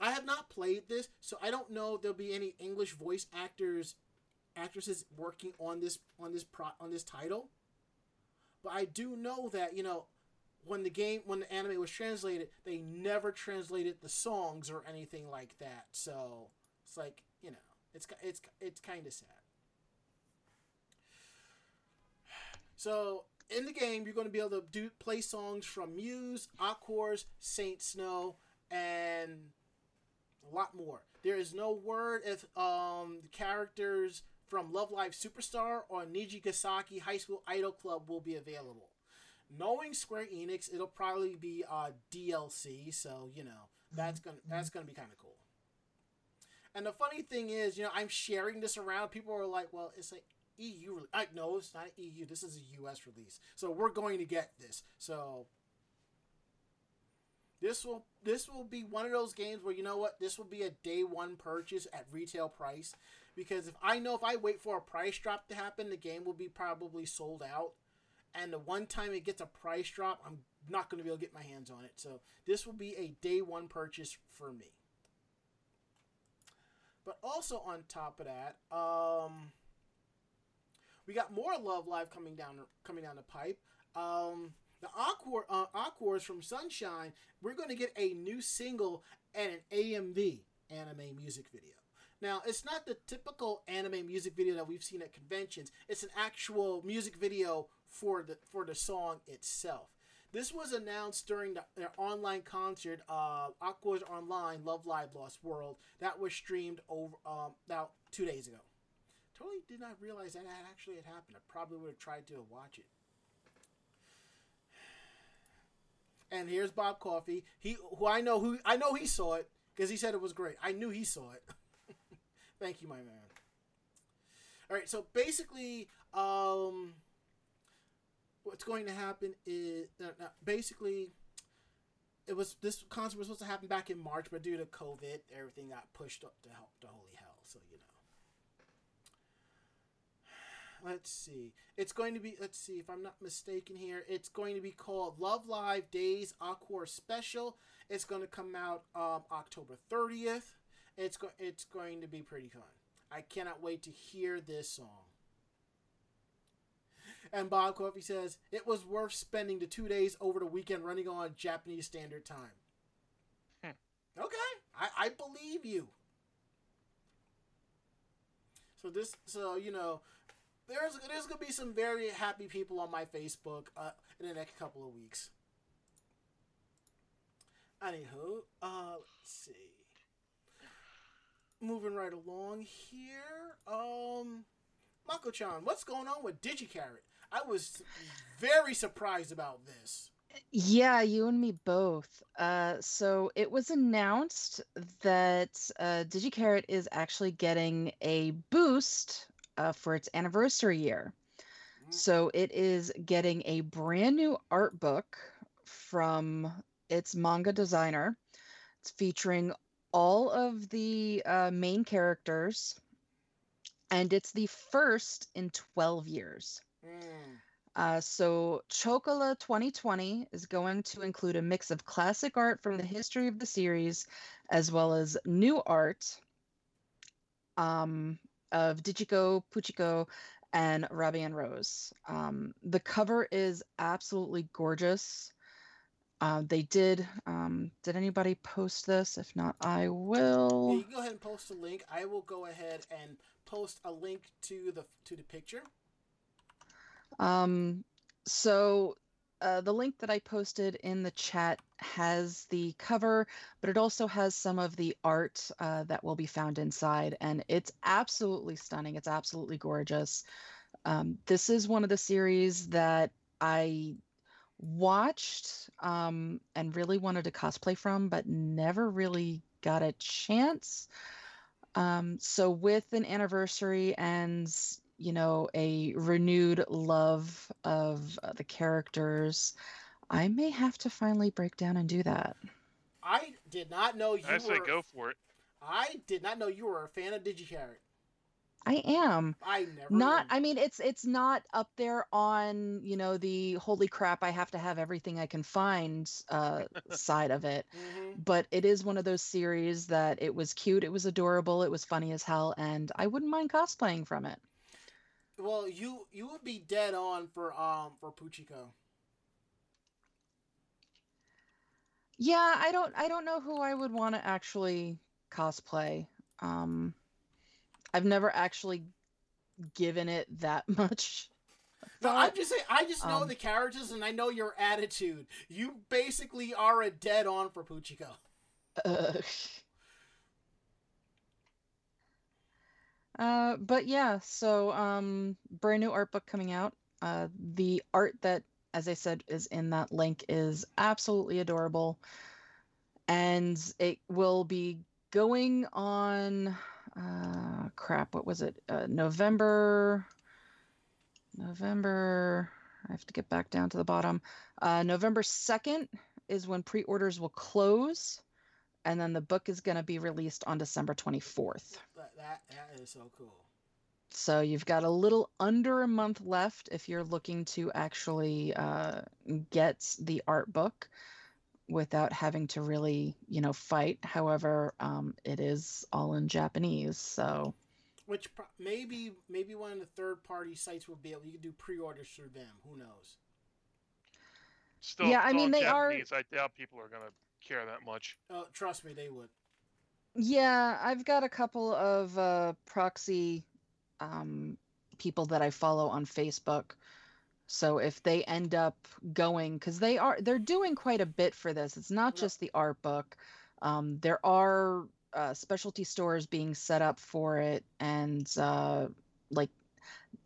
I have not played this, so I don't know if there'll be any English voice actors actresses working on this on this pro on this title. But I do know that, you know, when the game when the anime was translated, they never translated the songs or anything like that. So, it's like, you know, it's it's it's kind of sad. So, in the game, you're going to be able to do play songs from Muse, Aqours, Saint Snow, and a lot more. There is no word if um, the characters from Love Live Superstar or Nijigasaki High School Idol Club will be available. Knowing Square Enix, it'll probably be uh, DLC, so you know that's gonna that's gonna be kind of cool. And the funny thing is, you know, I'm sharing this around. People are like, "Well, it's like EU. Re- I, no, it's not EU. This is a US release, so we're going to get this." So this will this will be one of those games where you know what this will be a day one purchase at retail price because if I know if I wait for a price drop to happen, the game will be probably sold out. And the one time it gets a price drop, I'm not going to be able to get my hands on it. So this will be a day one purchase for me. But also on top of that, um, we got more Love Live coming down coming down the pipe. Um, the Aqours, uh, from Sunshine, we're going to get a new single and an AMV anime music video. Now, it's not the typical anime music video that we've seen at conventions. It's an actual music video for the for the song itself. This was announced during the, their online concert, uh, Aqours Online Love Live Lost World, that was streamed over um, about two days ago. Totally did not realize that, that actually had happened. I probably would have tried to watch it. (sighs) And here's Bob Coffee. He, who I know, who I know he saw it because he said it was great. I knew he saw it. (laughs) Thank you, my man. All right, so basically, um, what's going to happen is uh, basically it was this concert was supposed to happen back in March, but due to COVID, everything got pushed up to help to holy hell. So you know. (sighs) Let's see. It's going to be. Let's see if I'm not mistaken here. It's going to be called Love Live Days Aqours Special. It's going to come out um, October 30th. It's go- It's going to be pretty fun. I cannot wait to hear this song. And Bob Coffey says, it was worth spending the two days over the weekend running on Japanese Standard Time. Hmm. Okay, I, I believe you. So this, so you know, there's there's gonna be some very happy people on my Facebook uh, in the next couple of weeks. Anywho, uh, let's see. Moving right along here, um, Mako-chan, what's going on with Di Gi Charat? I was very surprised about this. Yeah, you and me both. Uh, so it was announced that uh, Di Gi Charat is actually getting a boost uh, for its anniversary year. Mm. So it is getting a brand new art book from its manga designer. It's featuring all of the uh, main characters, and it's the first in 12 years. Mm. Uh, so, Chocola 2020 is going to include a mix of classic art from the history of the series, as well as new art um, of Dejiko, Puchiko, and Rabi en Rose. Um, the cover is absolutely gorgeous. Uh, they did. Um, did anybody post this? If not, I Yeah, will. you go ahead and post a link. I will go ahead and post a link to the to the picture. Um, so uh, the link that I posted in the chat has the cover, but it also has some of the art uh, that will be found inside, and it's absolutely stunning. It's absolutely gorgeous. Um, this is one of the series that I watched um, and really wanted to cosplay from, but never really got a chance. Um, so with an anniversary and you know a renewed love of uh, the characters, I may have to finally break down and do that. I did not know you I say were. go for it. I did not know you were a fan of Di Gi Charat. I am I never. not. knew. I mean, it's it's not up there on you know the holy crap. I have to have everything I can find uh, side of it. Mhm. But it is one of those series that it was cute, it was adorable, it was funny as hell, and I wouldn't mind cosplaying from it. Well, you you would be dead on for um for Puchiko. Yeah, I don't I don't know who I would want to actually cosplay. Um I've never actually given it that (laughs) much. No. I'm just saying. I just know Um, the characters and I know your attitude. You basically are a dead on for Puchiko. Ugh. (laughs) Uh, but yeah, so um, brand new art book coming out. Uh, the art that, as I said, is in that link is absolutely adorable, and it will be going on. Uh, crap, what was it? Uh, November. November. I have to get back down to the bottom. Uh, November second is when pre-orders will close and then the book is going to be released on December 24th. That, that that is so cool. So you've got a little under a month left if you're looking to actually uh, get the art book without having to really, you know, fight. However, um, it is all in Japanese, so Which pro- maybe maybe one of the third party sites will be able. You can do pre-orders through them. Who knows? Still, Yeah, I mean, in they are- I doubt people are gonna care that much. Oh, trust me, they would. Yeah, I've got a couple of uh, proxy um, people that I follow on Facebook. So if they end up going, because they are they're doing quite a bit for this. It's not just the art book. Um, there are uh, specialty stores being set up for it, and uh, like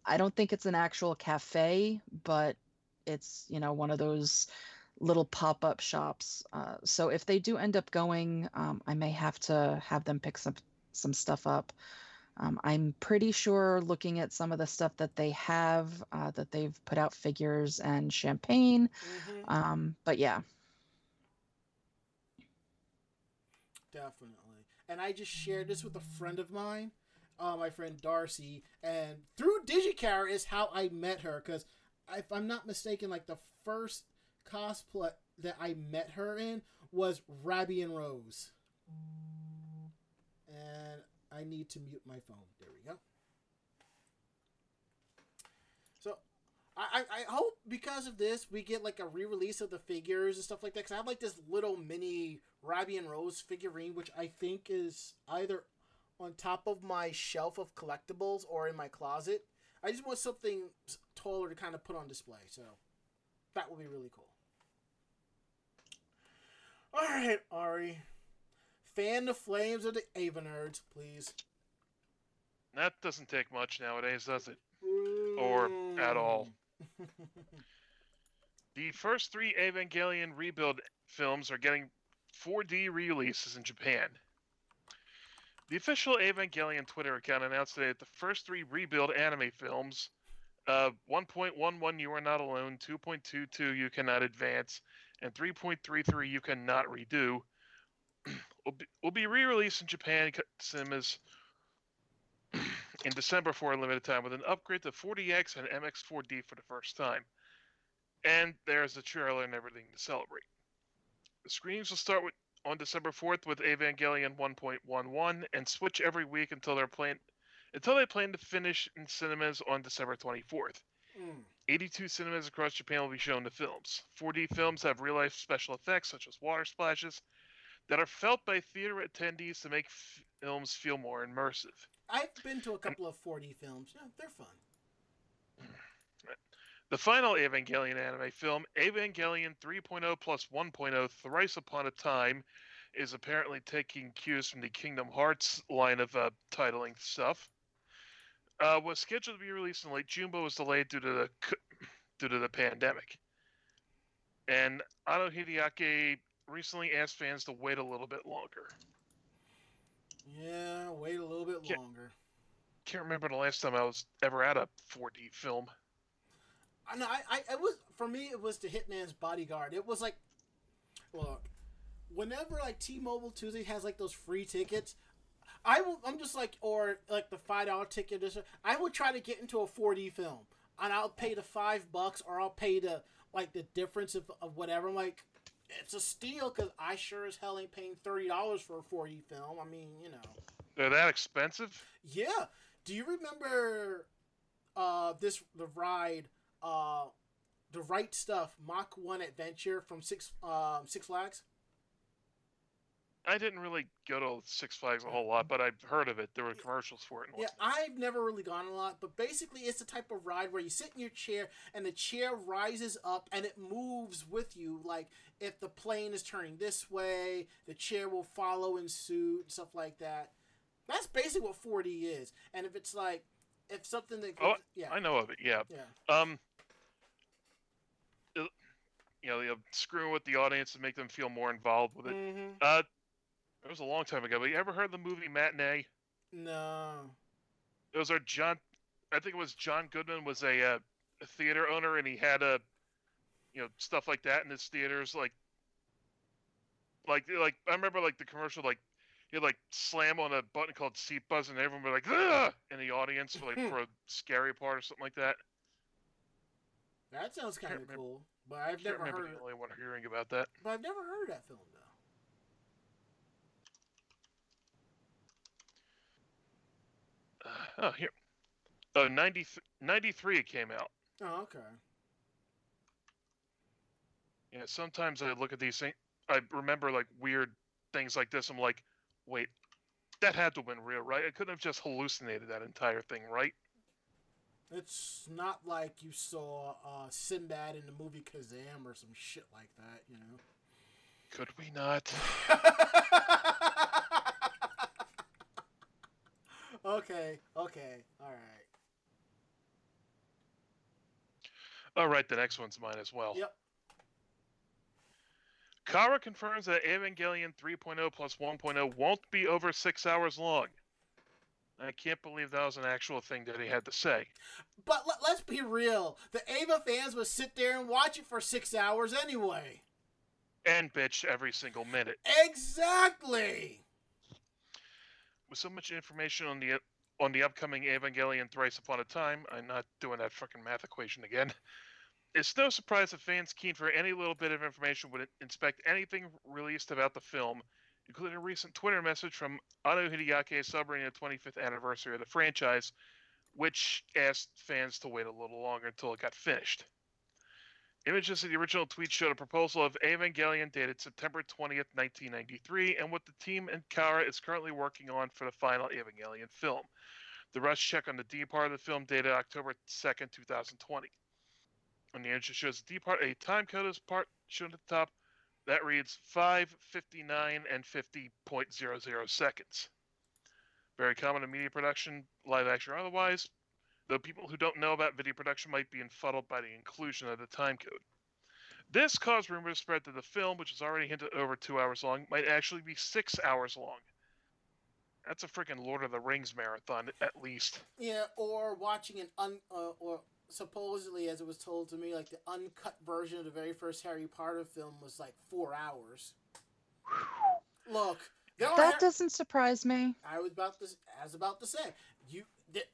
I don't think it's an actual cafe, but it's you know one of those little pop-up shops. Uh, so if they do end up going, um, I may have to have them pick some some stuff up. Um, I'm pretty sure looking at some of the stuff that they have, uh, that they've put out figures and champagne. hmm Um, but yeah, Definitely. And I just shared this with a friend of mine, uh, my friend Darcy, and through Di Gi Charat is how I met her. Because if I'm not mistaken, like the first cosplay that I met her in was Rabi en Rose. And I need to mute my phone. There we go. So I, I, hope because of this we get like a re-release of the figures and stuff like that. Because I have like this little mini Rabi en Rose figurine, which I think is either on top of my shelf of collectibles or in my closet. I just want something taller to kind of put on display. So that would be really cool. All right, Ari. Fan the flames of the Eva nerds, please. That doesn't take much nowadays, does it? Or at all. (laughs) The first three Evangelion rebuild films are getting 4D releases in Japan. The official Evangelion Twitter account announced today that the first three rebuild anime films, uh, 1.11 You Are Not Alone, 2.22 You Cannot Advance, and 3.33 you cannot redo, will be, will be re-released in Japan cinemas in December for a limited time with an upgrade to 4DX and MX4D for the first time. And there's the trailer and everything to celebrate. The screenings will start with on December 4th with Evangelion 1.11 and switch every week until they're planned until they plan to finish in cinemas on December 24th. Mm. 82 cinemas across Japan will be shown the films. 4D films have real life special effects such as water splashes that are felt by theater attendees to make films feel more immersive. I've been to a couple of 4D films. Yeah, they're fun. (clears throat) The final Evangelion anime film, Evangelion 3.0 plus 1.0 Thrice Upon a Time, is apparently taking cues from the Kingdom Hearts line of uh, titling stuff. Uh, was scheduled to be released in late June, but was delayed due to the (clears throat) due to the pandemic. And Anno Hideaki recently asked fans to wait a little bit longer. Yeah, wait a little bit Yeah. longer. Can't remember the last time I was ever at a 4D film. I know. I, I, it was for me. It was the Hitman's Bodyguard. It was like, look, whenever like T-Mobile Tuesday has like those free tickets, I will. I'm just like, or like the five dollar ticket. I would try to get into a 4D film, and I'll pay the five bucks, or I'll pay the like the difference of, of whatever. I'm like, it's a steal because I sure as hell ain't paying thirty dollars for a 4D film. I mean, you know. They're that expensive? Yeah. Do you remember uh this the ride uh the right stuff Mach 1 adventure from Six um Six Flags? I didn't really go to Six Flags a whole lot, but I've heard of it. There were commercials for it. And Yeah. I've never really gone a lot, but basically it's the type of ride where you sit in your chair and the chair rises up and it moves with you. Like if the plane is turning this way, the chair will follow in suit and stuff like that. That's basically what 4D is. And if it's like if something that Oh, yeah. I know of it. Yeah. yeah. Um. it- you know, you screwing with the audience and make them feel more involved with it. Mhm. Uh, it was a long time ago. But you ever heard the movie Matinee? No. It was our John. I think it was John Goodman was a, uh, a theater owner, and he had a, you know, stuff like that in his theaters. Like, like, like I remember like the commercial, like he'd like slam on a button called seat buzz, and everyone would be like, Ugh! in the audience for like for a scary part or something like that. That sounds kind of cool, but I've never heard. one hearing about that. But I've never heard of that film though. Uh, oh, here. Oh, 90, 93 it came out. Oh, okay. Yeah, sometimes I look at these things. I remember like weird things like this. I'm like, wait, that had to have been real, right? I couldn't have just hallucinated that entire thing, right? It's not like you saw uh, Sinbad in the movie Kazam or some shit like that, you know. Could we not? (laughs) okay, okay, all right. All right, the next one's mine as well. Yep. Khara confirms that Evangelion 3.0 plus 1.0 won't be over six hours long. I can't believe that was an actual thing that he had to say. But let, let's be real. The Eva fans would sit there and watch it for six hours anyway. And bitch every single minute. Exactly. With so much information on the on the upcoming Evangelion Thrice Upon a Time, I'm not doing that fucking math equation again. It's no surprise that fans keen for any little bit of information would inspect anything released about the film, including a recent Twitter message from Anno Hideaki celebrating the 25th anniversary of the franchise, which asked fans to wait a little longer until it got finished. Images of the original tweet showed a proposal of Evangelion dated September 20th, 1993, and what the team and Khara is currently working on for the final Evangelion film. The rush check on the D part of the film dated October 2nd, 2020. And the image shows the D part, a time code is part shown at the top that reads 559 and 50.00 seconds. Very common in media production, live action or otherwise, though people who don't know about video production might be befuddled by the inclusion of the time code. This caused rumors to spread that the film, which is already hinted over two hours long, might actually be six hours long. That's a freaking Lord of the Rings marathon, at least. Yeah, or watching an un uh, or supposedly, as it was told to me, like the uncut version of the very first Harry Potter film was like four hours. Look, there are That doesn't surprise me. I was about to I was about to say you th-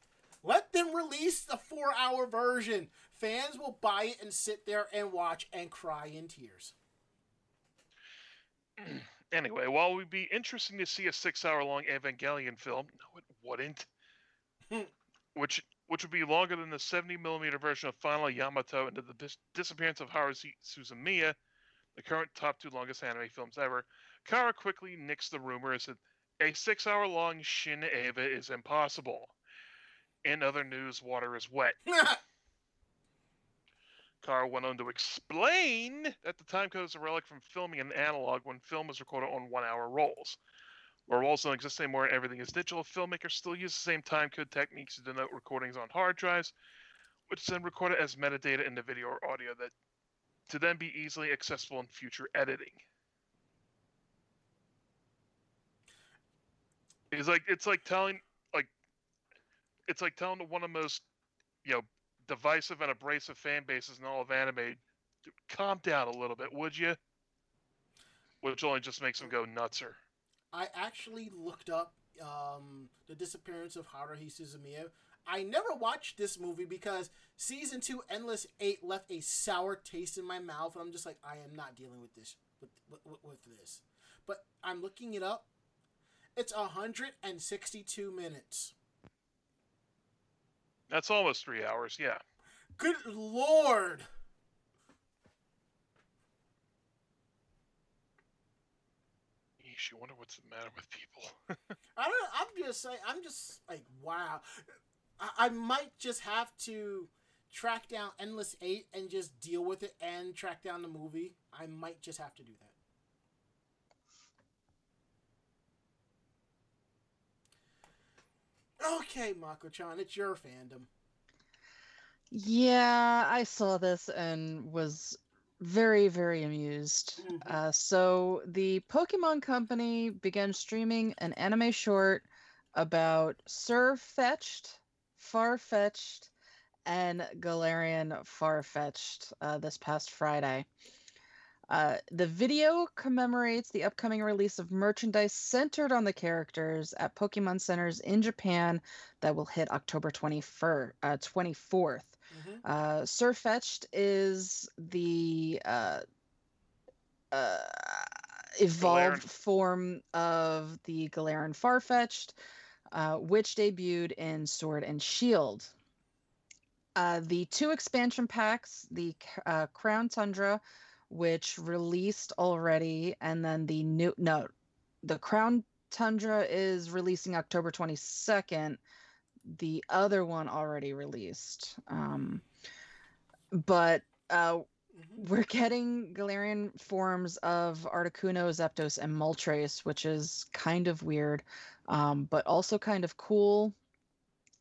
let them release the four hour version. Fans will buy it and sit there and watch and cry in tears. (clears throat) Anyway, while it would be interesting to see a six-hour-long Evangelion film, no, it wouldn't. Hmm. which which would be longer than the 70 millimeter version of Final Yamato and the dis- disappearance of Haru Su- Suzumiya, the current top two longest anime films ever. Khara quickly nixed the rumors that a six-hour-long Shin Eva is impossible. In other news, water is wet. (laughs) Khara went on to explain that the time code is a relic from filming an analog when film was recorded on one hour rolls. Where rolls don't exist anymore and everything is digital, filmmakers still use the same time code techniques to denote recordings on hard drives, which is then recorded as metadata in the video or audio that to then be easily accessible in future editing. It's like it's like telling it's like telling one of the most you know divisive and abrasive fan bases in all of anime, "Dude, calm down a little bit, would you? Which only just makes them go nutser. I actually looked up um, the disappearance of Haruhi Suzumiya. I never watched this movie because season two, Endless Eight, left a sour taste in my mouth, and I'm just like, I am not dealing with this with with, with this. But I'm looking it up. It's 162 minutes. That's almost three hours, yeah. Good lord! Yeesh, you wonder what's the matter with people. (laughs) I don't. I'm just saying. I'm just like, wow. I, I might just have to track down Endless Eight and just deal with it and track down the movie. I might just have to do that. Okay, Mako-chan, it's your fandom. Yeah, I saw this and was very, very amused. Mhm. Uh, so the Pokemon Company began streaming an anime short about Sirfetch'd, Far Fetched, and Galarian Farfetch'd uh, this past Friday. Uh, the video commemorates the upcoming release of merchandise centered on the characters at Pokemon centers in Japan that will hit October 21st, uh, 24th. Mhm. Uh, Sirfetch'd is the uh, uh, evolved Galarian. form of the Galarian Farfetch'd, uh, which debuted in Sword and Shield. Uh, the two expansion packs, the uh, Crown Tundra, which released already, and then the new no, the Crown Tundra is releasing October 22nd. The other one already released. Um, but uh, Mhm. we're getting Galarian forms of Articuno, Zapdos, and Moltres, which is kind of weird, um, but also kind of cool.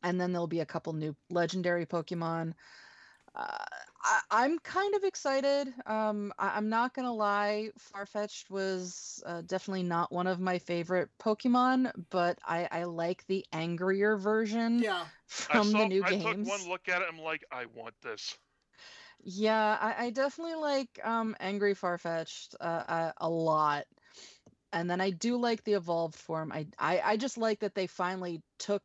And then there'll be a couple new legendary Pokemon. Uh, I, I'm kind of excited. Um, I, I'm not gonna lie, Farfetch'd was uh, definitely not one of my favorite Pokemon, but I, I like the angrier version Yeah. (laughs) from saw, the new I games. took one look at it. I'm like, I want this. Yeah, I, I definitely like um Angry Farfetch'd uh, uh, a lot. And then I do like the evolved form. I, I I just like that they finally took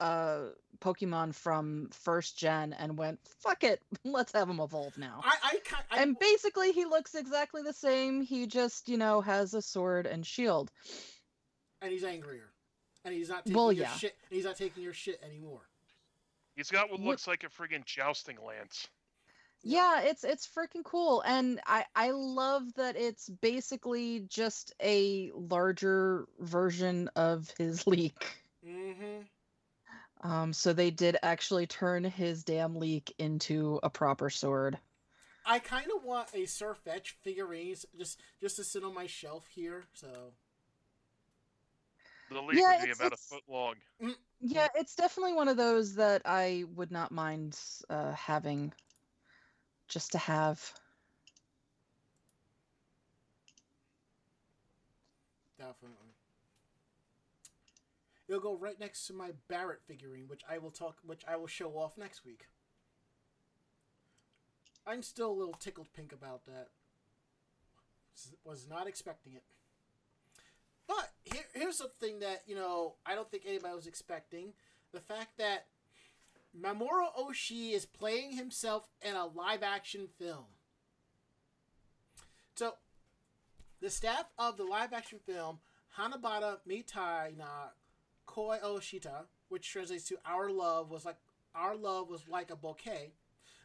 uh Pokemon from first gen and went, fuck it, (laughs) let's have him evolve now. I I, I and basically he looks exactly the same. He just, you know, has a sword and shield. and he's angrier, and he's not taking Well, your yeah. shit. And he's not taking your shit anymore. He's got what What- looks like a friggin' jousting lance. Yeah, it's it's freaking cool, and I I love that it's basically just a larger version of his (laughs) leek. Mm-hmm. Um, so they did actually turn his damn leek into a proper sword. I kind of want a Surfetch figurines just just to sit on my shelf here. So The leaf Yeah, would be it's- about a foot long. Yeah, it's definitely one of those that I would not mind uh, having, just to have. definitely, it'll go right next to my Barrett figurine, which I will talk, which I will show off next week. I'm still a little tickled pink about that. Was not expecting it. But here, here's something that you know I don't think anybody was expecting: the fact that Mamoru Oshii is playing himself in a live-action film. So, the staff of the live-action film Hanataba Mitai na Koi Oshita, which translates to "Our love was like our love was like a bouquet."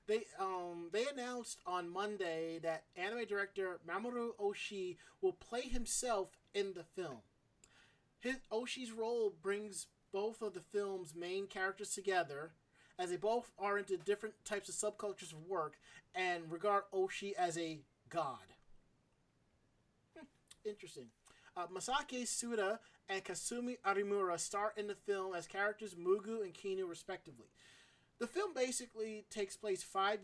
They um they announced on Monday that anime director Mamoru Oshii will play himself in the film. His Oshii's role brings both of the film's main characters together, as they both are into different types of subcultures of work and regard Oshii as a god. Hmm, interesting. Uh, Masaki Suda and Kasumi Arimura star in the film as characters Mugi and Kinu, respectively. The film basically takes place five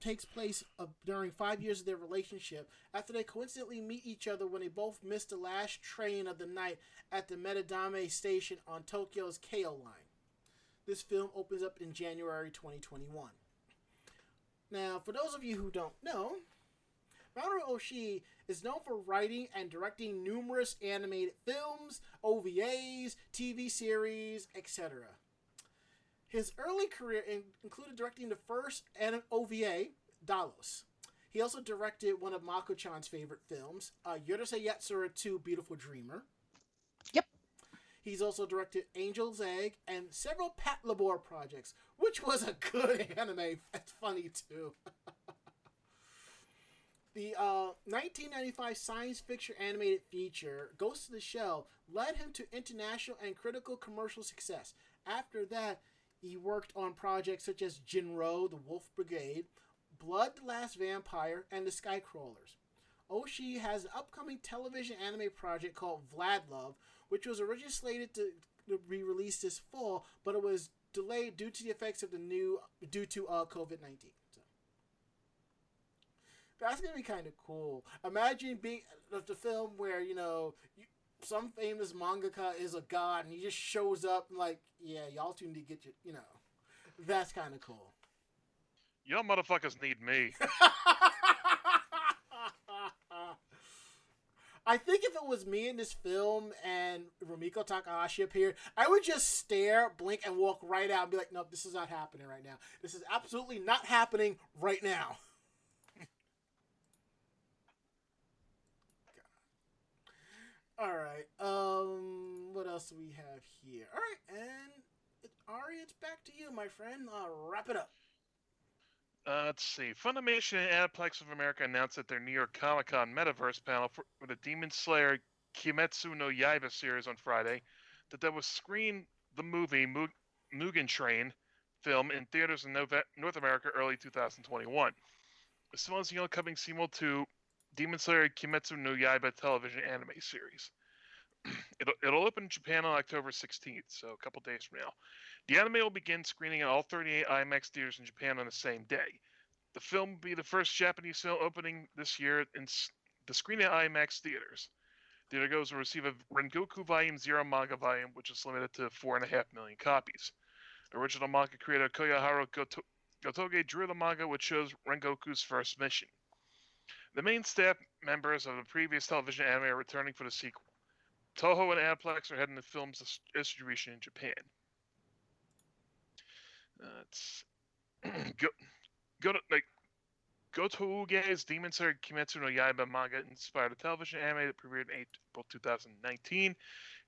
takes place uh, during five years of their relationship after they coincidentally meet each other when they both missed the last train of the night at the Meidaimae station on Tokyo's Keio line. This film opens up in January 2021. Now, for those of you who don't know, Mamoru Oshii is known for writing and directing numerous animated films, OVAs, TV series, etc. His early career in- included directing the first anim- OVA, Dalos. He also directed one of Mako-chan's favorite films, uh, Yatsura 2 Beautiful Dreamer. Yep. He's also directed Angel's Egg and several Pat Patlabor projects, which was a good (laughs) anime. It's funny too. (laughs) the uh, 1995 science fiction animated feature, Ghost of the Shell, led him to international and critical commercial success. After that, he worked on projects such as Jin-Roh, The Wolf Brigade, Blood the Last Vampire, and The Skycrawlers. Oshii has an upcoming television anime project called Vladlove, which was originally slated to, be released this fall, but it was delayed due to the effects of the new due to uh, COVID nineteen. So. That's gonna be kind of cool. Imagine being the film where you know you, some famous mangaka is a god and he just shows up and like, yeah, y'all two need to get your, you know, that's kind of cool. Y'all motherfuckers need me. (laughs) I think if it was me in this film and Rumiko Takahashi appeared, I would just stare, blink, and walk right out and be like, nope, this is not happening right now. This is absolutely not happening right now. All right. Um, what else do we have here? All right, and Ari, it's back to you, my friend. Uh, wrap it up. Uh, let's see. Funimation and Aniplex of America announced at their New York Comic Con Metaverse panel for, for the Demon Slayer Kimetsu no Yaiba series on Friday that they will screen the movie Mug- Mugen Train film in theaters in Nova- North America early 2021. As film as the upcoming sequel to Demon Slayer Kimetsu no Yaiba television anime series. (clears throat) it'll, it'll open in Japan on October 16th, so a couple days from now. The anime will begin screening in all 38 IMAX theaters in Japan on the same day. The film will be the first Japanese film opening this year in the screen at IMAX theaters. Theater goes will receive a Rengoku Volume Zero manga volume, which is limited to four and a half million copies. Original manga creator Koyaharu Goto- Gotoge drew the manga, which shows Rengoku's first mission. The main staff members of the previous television anime are returning for the sequel. Toho and Aniplex are heading the film's distribution in Japan. Uh, it's (clears throat) go go to like Gotouge's Demon Slayer Kimetsu no Yaiba manga inspired a television anime that premiered in April 2019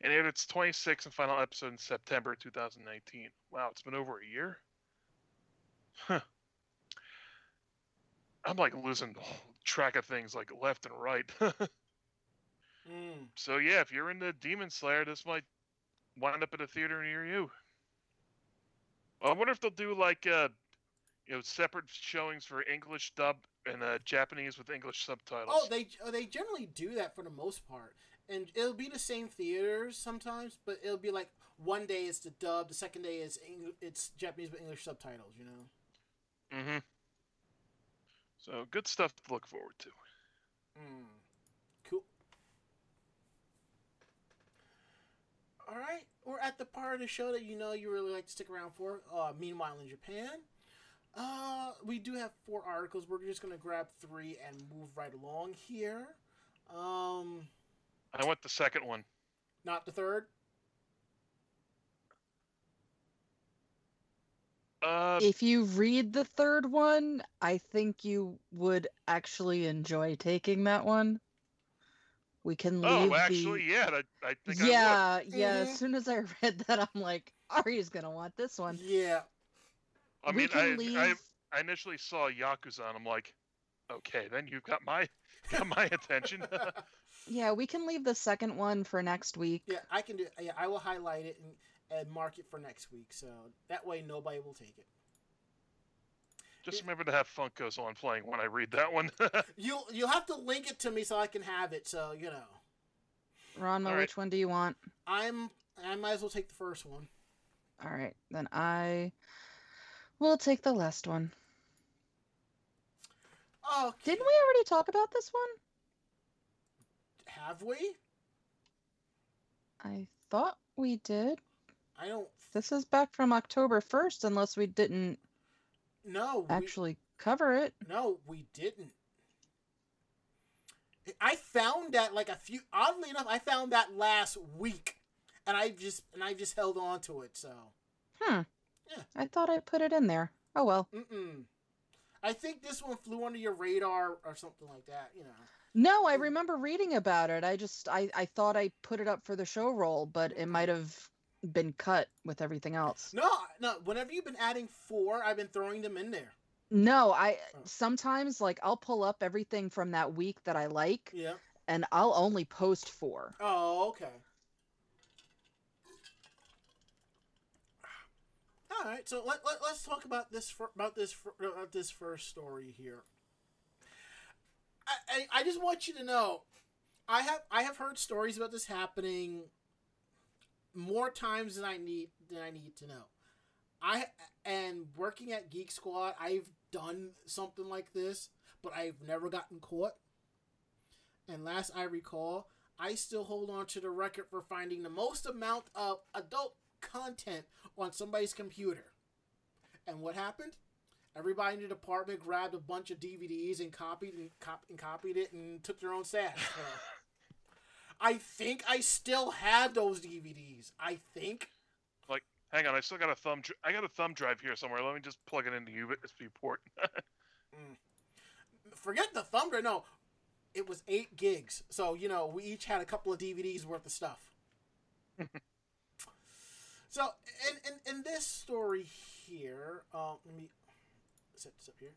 and aired its 26th and final episode in September 2019. Wow, it's been over a year. Huh. I'm like losing track of things like left and right. (laughs) Mm. so yeah, if you're into Demon Slayer, this might wind up at a theater near you. I wonder if they'll do like uh, you know, separate showings for English dub and uh, Japanese with English subtitles. Oh, they oh, they generally do that for the most part, and it'll be the same theaters sometimes, but it'll be like one day it's the dub, the second day is Eng- it's Japanese with English subtitles. You know. Mm-hmm. So good stuff to look forward to. Mm. Cool. All right, we're at the part of the show that you know you really like to stick around for. Uh, meanwhile, in Japan, Uh, we do have four articles. We're just gonna grab three and move right along here. Um, I want the second one. not the third. Uh, If you read the third one, I think you would actually enjoy taking that one. We can leave oh, actually, the... yeah, I, I think I yeah, yeah. Mhm. As soon as I (laughs) read that, I'm like, Ari's gonna want this one. Yeah. I we mean, I, leave. I I initially saw Yakuza and I'm like, okay, then you've got my (laughs) got my attention. (laughs) Yeah, we can leave the second one for next week. yeah, I can do. Yeah, I will highlight it and, and mark it for next week, so that way nobody will take it. Just remember to have Funkos on playing when I read that one. (laughs) You'll you'll have to link it to me so I can have it. So you know, Ranma, All right. which one do you want? I'm I might as well take the first one. All right, then I will take the last one. Oh, Didn't we already talk about this one? have we? I thought we did. I don't. This is back from October 1st, unless we didn't No, we- actually cover it. No, we didn't. I found that like a few oddly enough, I found that last week. And I just and I just held on to it, so Hmm. Yeah. I thought I put it in there. Oh well. mm-mm. I think this one flew under your radar or something like that, you know. No, I Mm. remember reading about it. I just I I thought I put it up for the show roll, but it might have been cut with everything else. No, no, whenever you've been adding four, I've been throwing them in there. No, I Oh. sometimes like I'll pull up everything from that week that I like Yeah. and I'll only post four. Oh, okay. All right, so let, let, us talk about this fir- about this fir- uh, about this first story here. I, I I just want you to know, I have I have heard stories about this happening more times than I need than I need to know. I and working at Geek Squad, I've done something like this, but I've never gotten caught. And last I recall, I still hold on to the record for finding the most amount of adult content on somebody's computer. And what happened? Everybody in the department grabbed a bunch of DVDs and copied and, cop- and copied it and took their own stash. (laughs) I think I still have those DVDs. I think. Like, hang on, I still got a thumb. Dr- I got a thumb drive here somewhere. Let me just plug it into USB port. (laughs) Forget the thumb drive. No, it was eight gigs. So you know we each had a couple of DVDs worth of stuff. (laughs) so in, in in this story here, um, let me set this up here.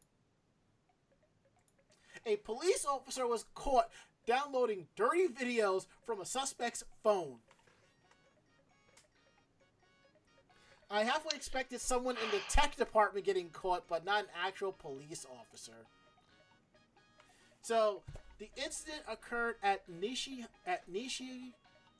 A police officer was caught downloading dirty videos from a suspect's phone. I halfway expected someone in the tech department getting caught, but not an actual police officer. So, the incident occurred at Nishi at Nishi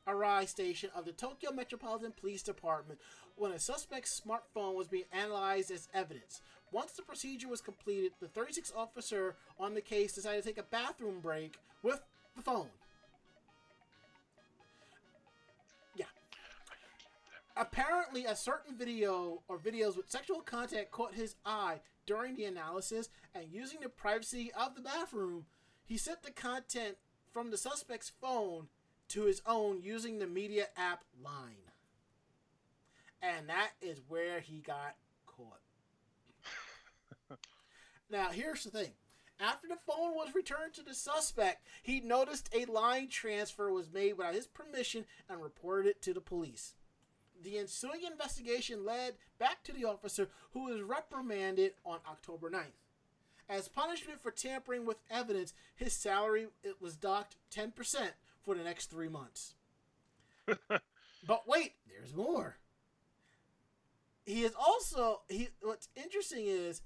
Arai station of the Tokyo Metropolitan Police Department when a suspect's smartphone was being analyzed as evidence. Once the procedure was completed, the 36 officer on the case decided to take a bathroom break with the phone. Yeah. Apparently, a certain video or videos with sexual content caught his eye during the analysis, and using the privacy of the bathroom, he sent the content from the suspect's phone to his own using the media app Line. And that is where he got caught. (laughs) now, here's the thing. After the phone was returned to the suspect, he noticed a line transfer was made without his permission and reported it to the police. The ensuing investigation led back to the officer who was reprimanded on October 9th. As punishment for tampering with evidence, his salary it was docked 10% for the next three months. (laughs) but wait, there's more. He is also he. What's interesting is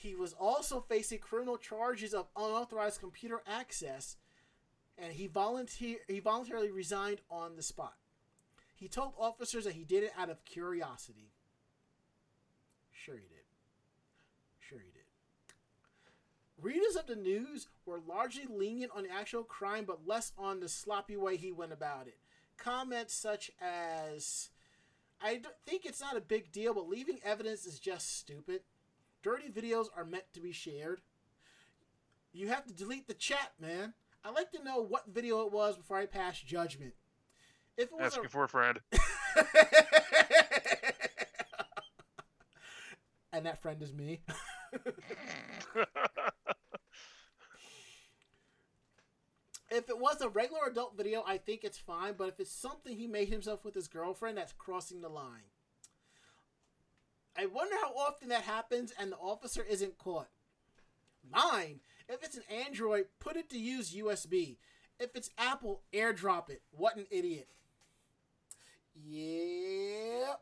he was also facing criminal charges of unauthorized computer access, and he volunteer he voluntarily resigned on the spot. He told officers that he did it out of curiosity. Sure he did. Sure he did. Readers of the news were largely lenient on the actual crime, but less on the sloppy way he went about it. Comments such as, I think it's not a big deal, but leaving evidence is just stupid. Dirty videos are meant to be shared. You have to delete the chat, man. I'd like to know what video it was before I pass judgment. If it was Asking for a friend. (laughs) and that friend is me. (laughs) if it was a regular adult video, I think it's fine. But if it's something he made himself with his girlfriend, that's crossing the line. I wonder how often that happens and the officer isn't caught. Nine. If it's an Android, put it to use USB. If it's Apple, airdrop it. What an idiot. Yeah.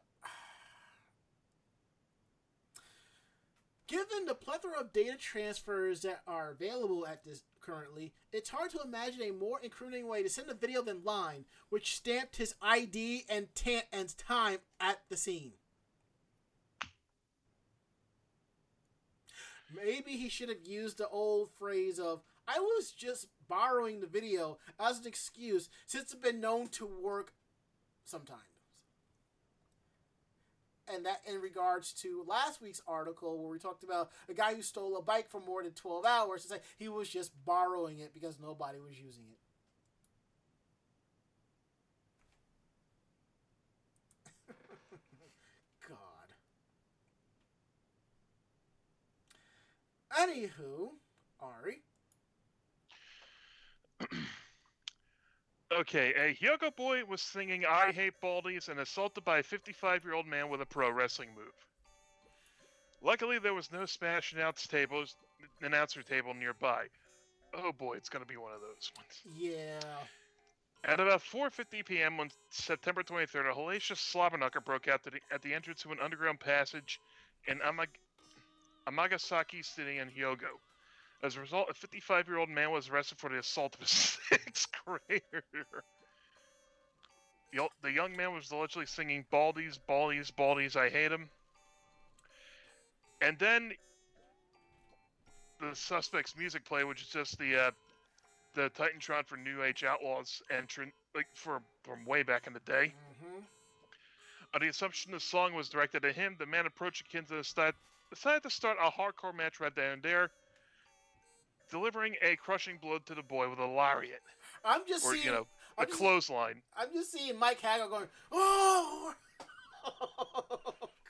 Given the plethora of data transfers that are available at this currently, it's hard to imagine a more incriminating way to send a video than Line, which stamped his ID and, ta- and time at the scene. Maybe he should have used the old phrase of, I was just borrowing the video as an excuse since it's been known to work sometimes. And that in regards to last week's article where we talked about a guy who stole a bike for more than 12 hours to say he was just borrowing it because nobody was using it. God. Anywho, Ari. (clears throat) Okay, a yoga boy was singing I Hate Baldies and assaulted by a 55 year old man with a pro wrestling move. Luckily, there was no smash announce tables, announcer table nearby. Oh boy, it's going to be one of those ones. Yeah. At about 4:50 p.m. on September 23rd, a hellacious slobberknocker broke out at the entrance to an underground passage in Amag- Amagasaki City in Hyogo. As a result, a 55-year-old man was arrested for the assault of a (laughs) sixth grader. The, the young man was allegedly singing "Baldies, Baldies, Baldies, I hate him," and then the suspect's music played, which is just the uh, the Titantron for New Age Outlaws entrant, like for from way back in the day. Mm-hmm. On the assumption the song was directed at him, the man approached Akinza decided, decided to start a hardcore match right there and there, delivering a crushing blow to the boy with a lariat, I'm just or seeing. you know, a just- clothesline. I'm just seeing Mike Hagel going, oh.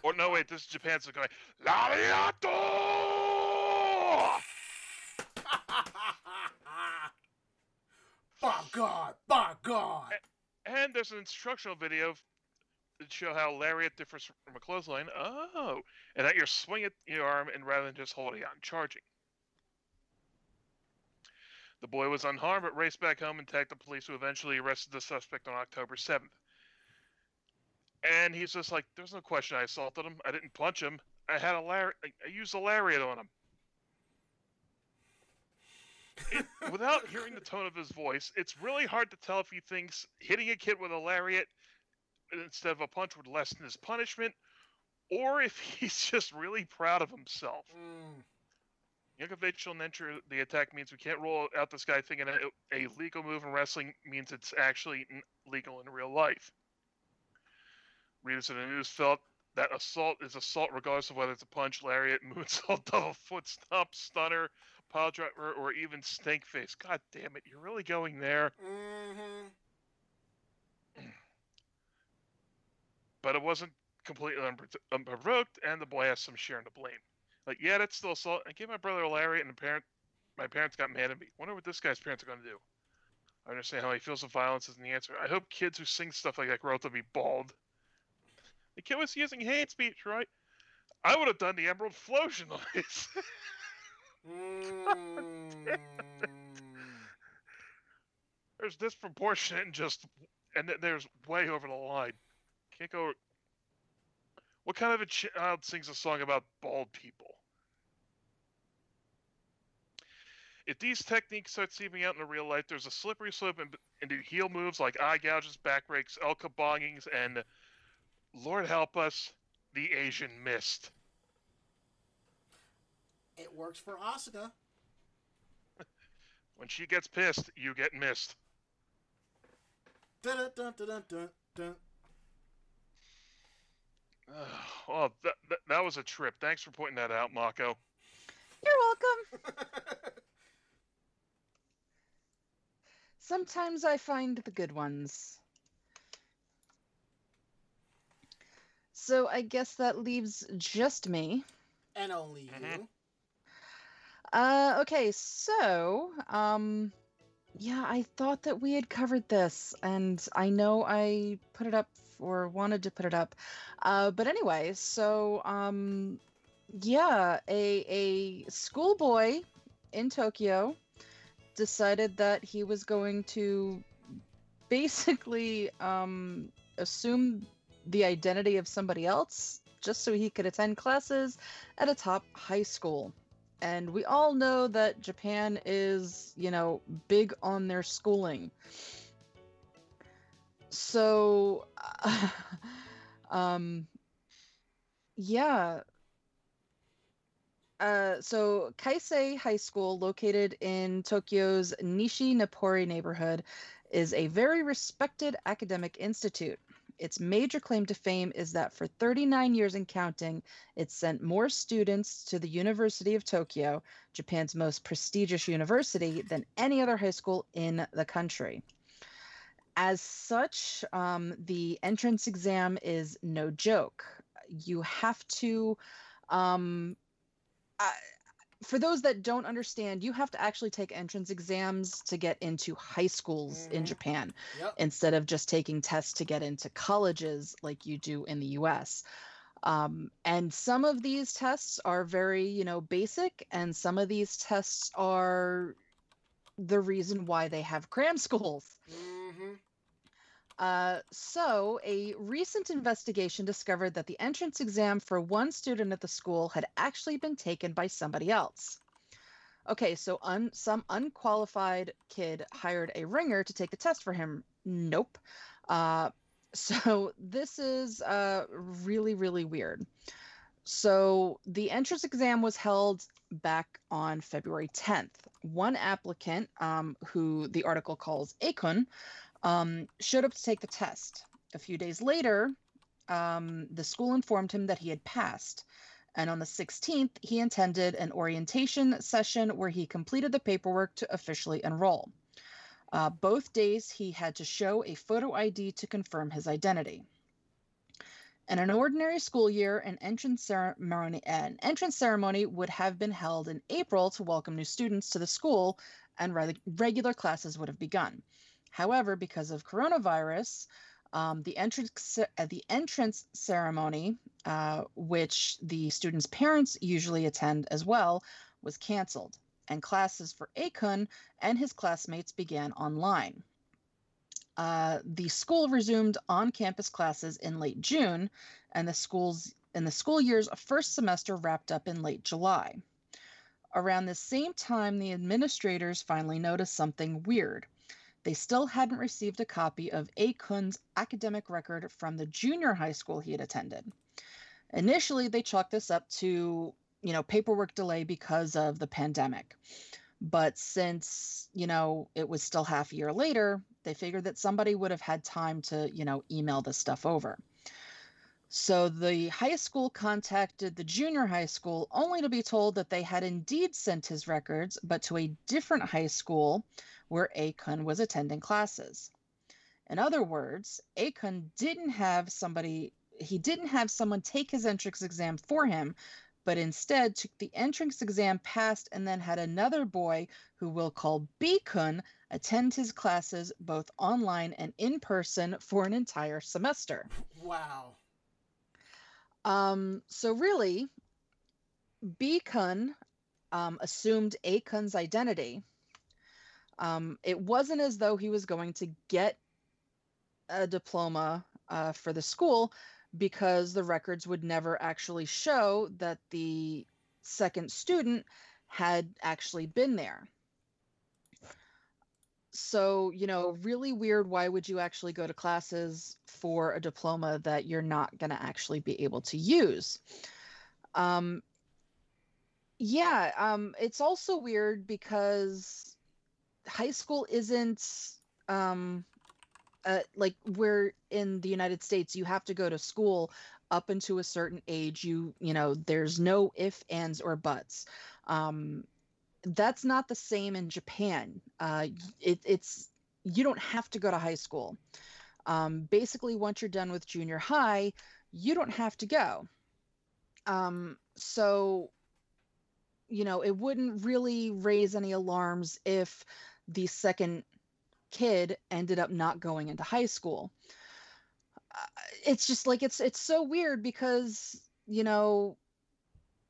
Or no, wait, this is Japan, so going lariato. (laughs) by God, by God. And there's an instructional video show how lariat differs from a clothesline. Oh, and that you're swinging your arm and rather than just holding and charging. The boy was unharmed but raced back home and tagged the police, who eventually arrested the suspect on October 7th. And he's just like, "There's no question I assaulted him. I didn't punch him. I had a lariat. I used a lariat on him." It- without hearing the tone of his voice, it's really hard to tell if he thinks hitting a kid with a lariat instead of a punch would lessen his punishment, or if (laughs) he's just really proud of himself. Mm. Yankovic nature of the attack means we can't roll out this guy thinking a, a legal move in wrestling means it's actually n- legal in real life. Readers of the news felt that assault is assault regardless of whether it's a punch, lariat, (laughs) moonsault, double foot stomp, stunner, pile driver, or even snake face. God damn it, you're really going there. Mm-hmm. But it wasn't completely unpro- unprovoked, and the boy has some share in the blame. Like, yeah, that's still assault. I gave my brother a lariat, and the parent, my parents got mad at me. Wonder what this guy's parents are going to do. I understand how he feels the violence isn't the answer. I hope kids who sing stuff like that grow up to be bald. The kid was using hate speech, right? I would have done the Emerald Flowsion noise. (laughs) Mm. there's disproportionate and just, and there's way over the line. Can't go. What kind of a child sings a song about bald people? If these techniques start seeping out into real life, there's a slippery slope in, into heel moves like eye gouges, back breaks, El Kabongings, and Lord help us, the Asian Mist. It works for Asuka. (laughs) When she gets pissed, you get missed. Dun, dun, dun, dun, dun, dun. well, that, that, that was a trip. Thanks for pointing that out, Mako. You're welcome. (laughs) Sometimes I find the good ones. So I guess that leaves just me. and only you. Mhm. Uh, okay, so, um, yeah, I thought that we had covered this, and I know I put it up or wanted to put it up. Uh, but anyway, so, um, yeah, a a schoolboy in Tokyo decided that he was going to basically um, assume the identity of somebody else just so he could attend classes at a top high school. And we all know that Japan is, you know, big on their schooling. So, (laughs) um, yeah. Uh, so Kaisei High School, located in Tokyo's Nishi Nippori neighborhood, is a very respected academic institute. Its major claim to fame is that for 39 years and counting, it sent more students to the University of Tokyo, Japan's most prestigious university, than any other high school in the country. As such, um, the entrance exam is no joke. You have to, um, uh, for those that don't understand, you have to actually take entrance exams to get into high schools in Mhm. Japan Yep. instead of just taking tests to get into colleges like you do in the US. Um, and some of these tests are very, you know, basic, and some of these tests are the reason why they have cram schools. hmm Uh, so, a recent investigation discovered that the entrance exam for one student at the school had actually been taken by somebody else. Okay, so un- some unqualified kid hired a ringer to take the test for him. Nope. Uh, (laughs) so, this is uh, really, really weird. So, the entrance exam was held back on February 10th. One applicant, um, who the article calls Akun, um, showed up to take the test. A few days later, um, the school informed him that he had passed. And on the 16th, he attended an orientation session where he completed the paperwork to officially enroll. Uh, both days, he had to show a photo ID to confirm his identity. In an ordinary school year, an entrance ceremony, an entrance ceremony would have been held in April to welcome new students to the school, and re- regular classes would have begun. However, because of coronavirus, um, the entrance uh, the entrance ceremony, uh, which the students' parents usually attend as well, was canceled, and classes for Akun and his classmates began online. Uh, the school resumed on-campus classes in late June, and the schools and the school year's first semester wrapped up in late July. Around the same time, the administrators finally noticed something weird. They still hadn't received a copy of Akun's academic record from the junior high school he had attended. Initially, they chalked this up to, you know, paperwork delay because of the pandemic. But since, you know, it was still half a year later, they figured that somebody would have had time to, you know, email this stuff over. So the high school contacted the junior high school only to be told that they had indeed sent his records, but to a different high school where Akun was attending classes. In other words, Akun didn't have somebody, he didn't have someone take his entrance exam for him, but instead took the entrance exam, passed, and then had another boy who we'll call Bkun attend his classes both online and in person for an entire semester. Wow. Um, so really, Bkun um, assumed Akun's identity. Um, it wasn't as though he was going to get a diploma uh, for the school because the records would never actually show that the second student had actually been there. So, you know, really weird. Why would you actually go to classes for a diploma that you're not going to actually be able to use? Um, yeah, um, it's also weird because high school isn't um, uh, like where in the United States you have to go to school up into a certain age. You you know there's no if, ands, or buts. Um, that's not the same in Japan. Uh, it, it's you don't have to go to high school. Um, basically, once you're done with junior high, you don't have to go. Um, so, you know, it wouldn't really raise any alarms if the second kid ended up not going into high school. Uh, it's just like it's it's so weird because you know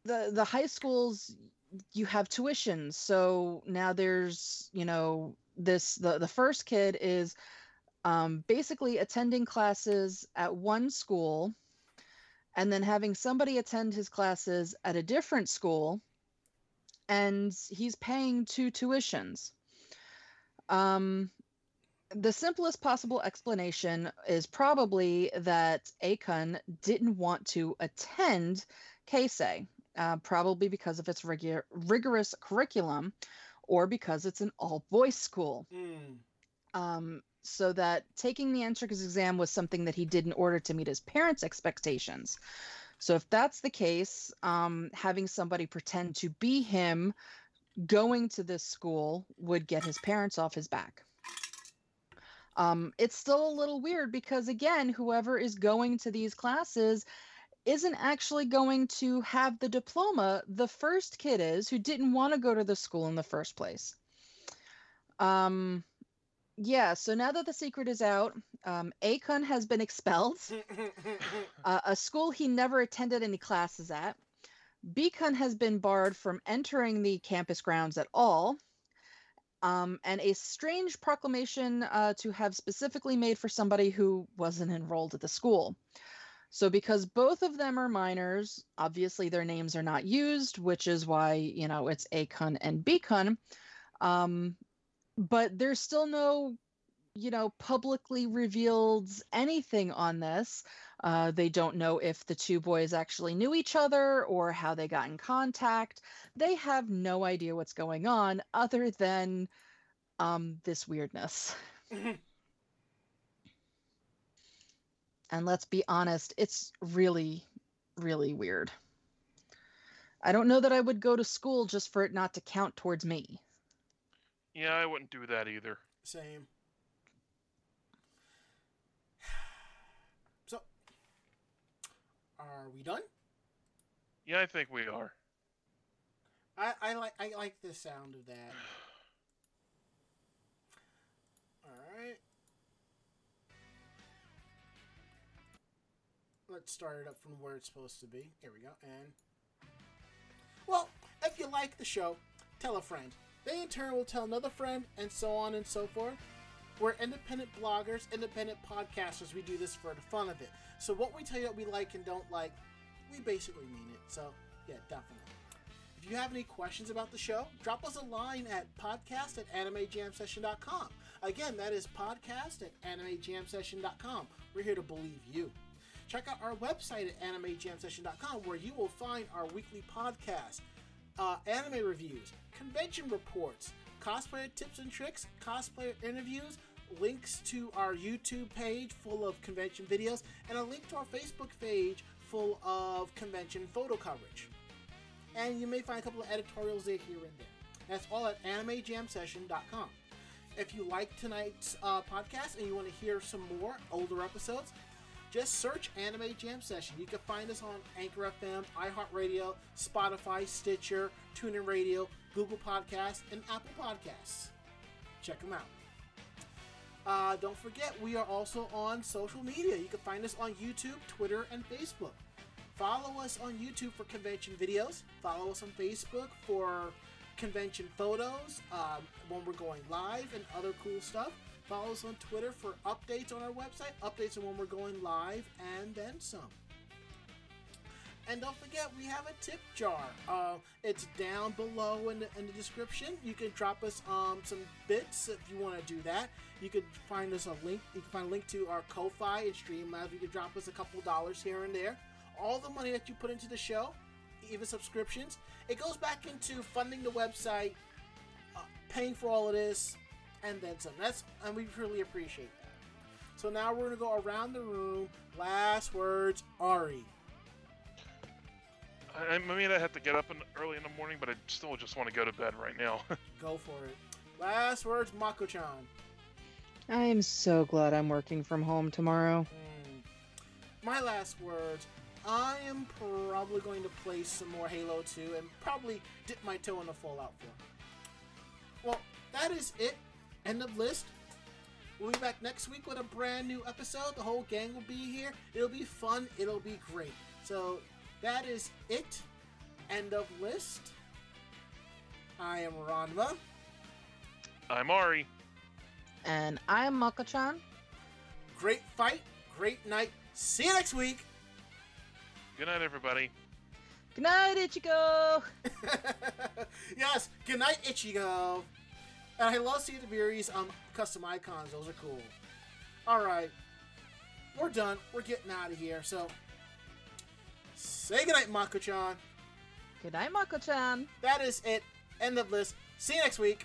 the the high schools you have tuition. So now there's you know this the the first kid is um, basically attending classes at one school and then having somebody attend his classes at a different school and he's paying two tuitions. Um, the simplest possible explanation is probably that Akun didn't want to attend Kaisei, uh, probably because of its rigu- rigorous curriculum or because it's an all boys school. Mm. Um, so that taking the entrance exam was something that he did in order to meet his parents' expectations. So if that's the case, um, having somebody pretend to be him going to this school would get his parents off his back. Um, it's still a little weird because, again, whoever is going to these classes isn't actually going to have the diploma. The first kid is who didn't want to go to the school in the first place. Um, yeah, so now that the secret is out, um, Akun has been expelled, (laughs) uh, a school he never attended any classes at. Bkun has been barred from entering the campus grounds at all. Um, and a strange proclamation uh, to have specifically made for somebody who wasn't enrolled at the school. So, because both of them are minors, obviously their names are not used, which is why, you know, it's Akun and Bkun. Um, but there's still no, you know, publicly revealed anything on this. Uh, they don't know if the two boys actually knew each other or how they got in contact. They have no idea what's going on other than um, this weirdness. (laughs) and let's be honest, it's really, really weird. I don't know that I would go to school just for it not to count towards me. Yeah, I wouldn't do that either. Same. So, are we done? Yeah, I think we are. I, I like I like the sound of that. Let's start it up from where it's supposed to be. Here we go. And well, if you like the show, tell a friend. They in turn will tell another friend, and so on and so forth. We're independent bloggers, independent podcasters. We do this for the fun of it. So what we tell you that we like and don't like, we basically mean it. So yeah, definitely. If you have any questions about the show, drop us a line at podcast at animejamsession.com. Again, that is podcast at animejamsession.com. We're here to believe you. Check out our website at animejamsession.com where you will find our weekly podcast, uh, anime reviews, convention reports, cosplayer tips and tricks, cosplayer interviews, links to our YouTube page full of convention videos, and a link to our Facebook page full of convention photo coverage. And you may find a couple of editorials there here and there. That's all at animejamsession.com. If you like tonight's uh, podcast and you want to hear some more older episodes, just search Anime Jam Session. You can find us on Anchor FM, iHeartRadio, Spotify, Stitcher, TuneIn Radio, Google Podcasts, and Apple Podcasts. Check them out. Uh, don't forget, we are also on social media. You can find us on YouTube, Twitter, and Facebook. Follow us on YouTube for convention videos. Follow us on Facebook for convention photos um, when we're going live and other cool stuff. Follow us on Twitter for updates on our website, updates on when we're going live, and then some. And don't forget, we have a tip jar. Uh, it's down below in the, in the description. You can drop us um, some bits if you want to do that. You can find us a link. You can find a link to our Ko-Fi and Streamlabs. You can drop us a couple dollars here and there. All the money that you put into the show, even subscriptions, it goes back into funding the website, uh, paying for all of this, and then some. That's and we really appreciate that. So now we're gonna go around the room. Last words, Ari. I, I mean, I have to get up in, early in the morning, but I still just want to go to bed right now. (laughs) Go for it. Last words, Mako-chan. I am so glad I'm working from home tomorrow. Mm. My last words. I am probably going to play some more Halo 2 and probably dip my toe in the Fallout 4. Well, that is it. End of list. We'll be back next week with a brand new episode. The whole gang will be here. It'll be fun. It'll be great. So that is it. End of list. I am Ranma. I'm Ari. And I'm Mako-chan. Great fight. Great night. See you next week. Good night, everybody. Good night, Ichigo! (laughs) yes, good night, Ichigo. And I love seeing the Beery's um custom icons. Those are cool. All right, we're done. We're getting out of here. So, say goodnight, Mako-chan. Goodnight, Mako-chan. That is it. End of list. See you next week.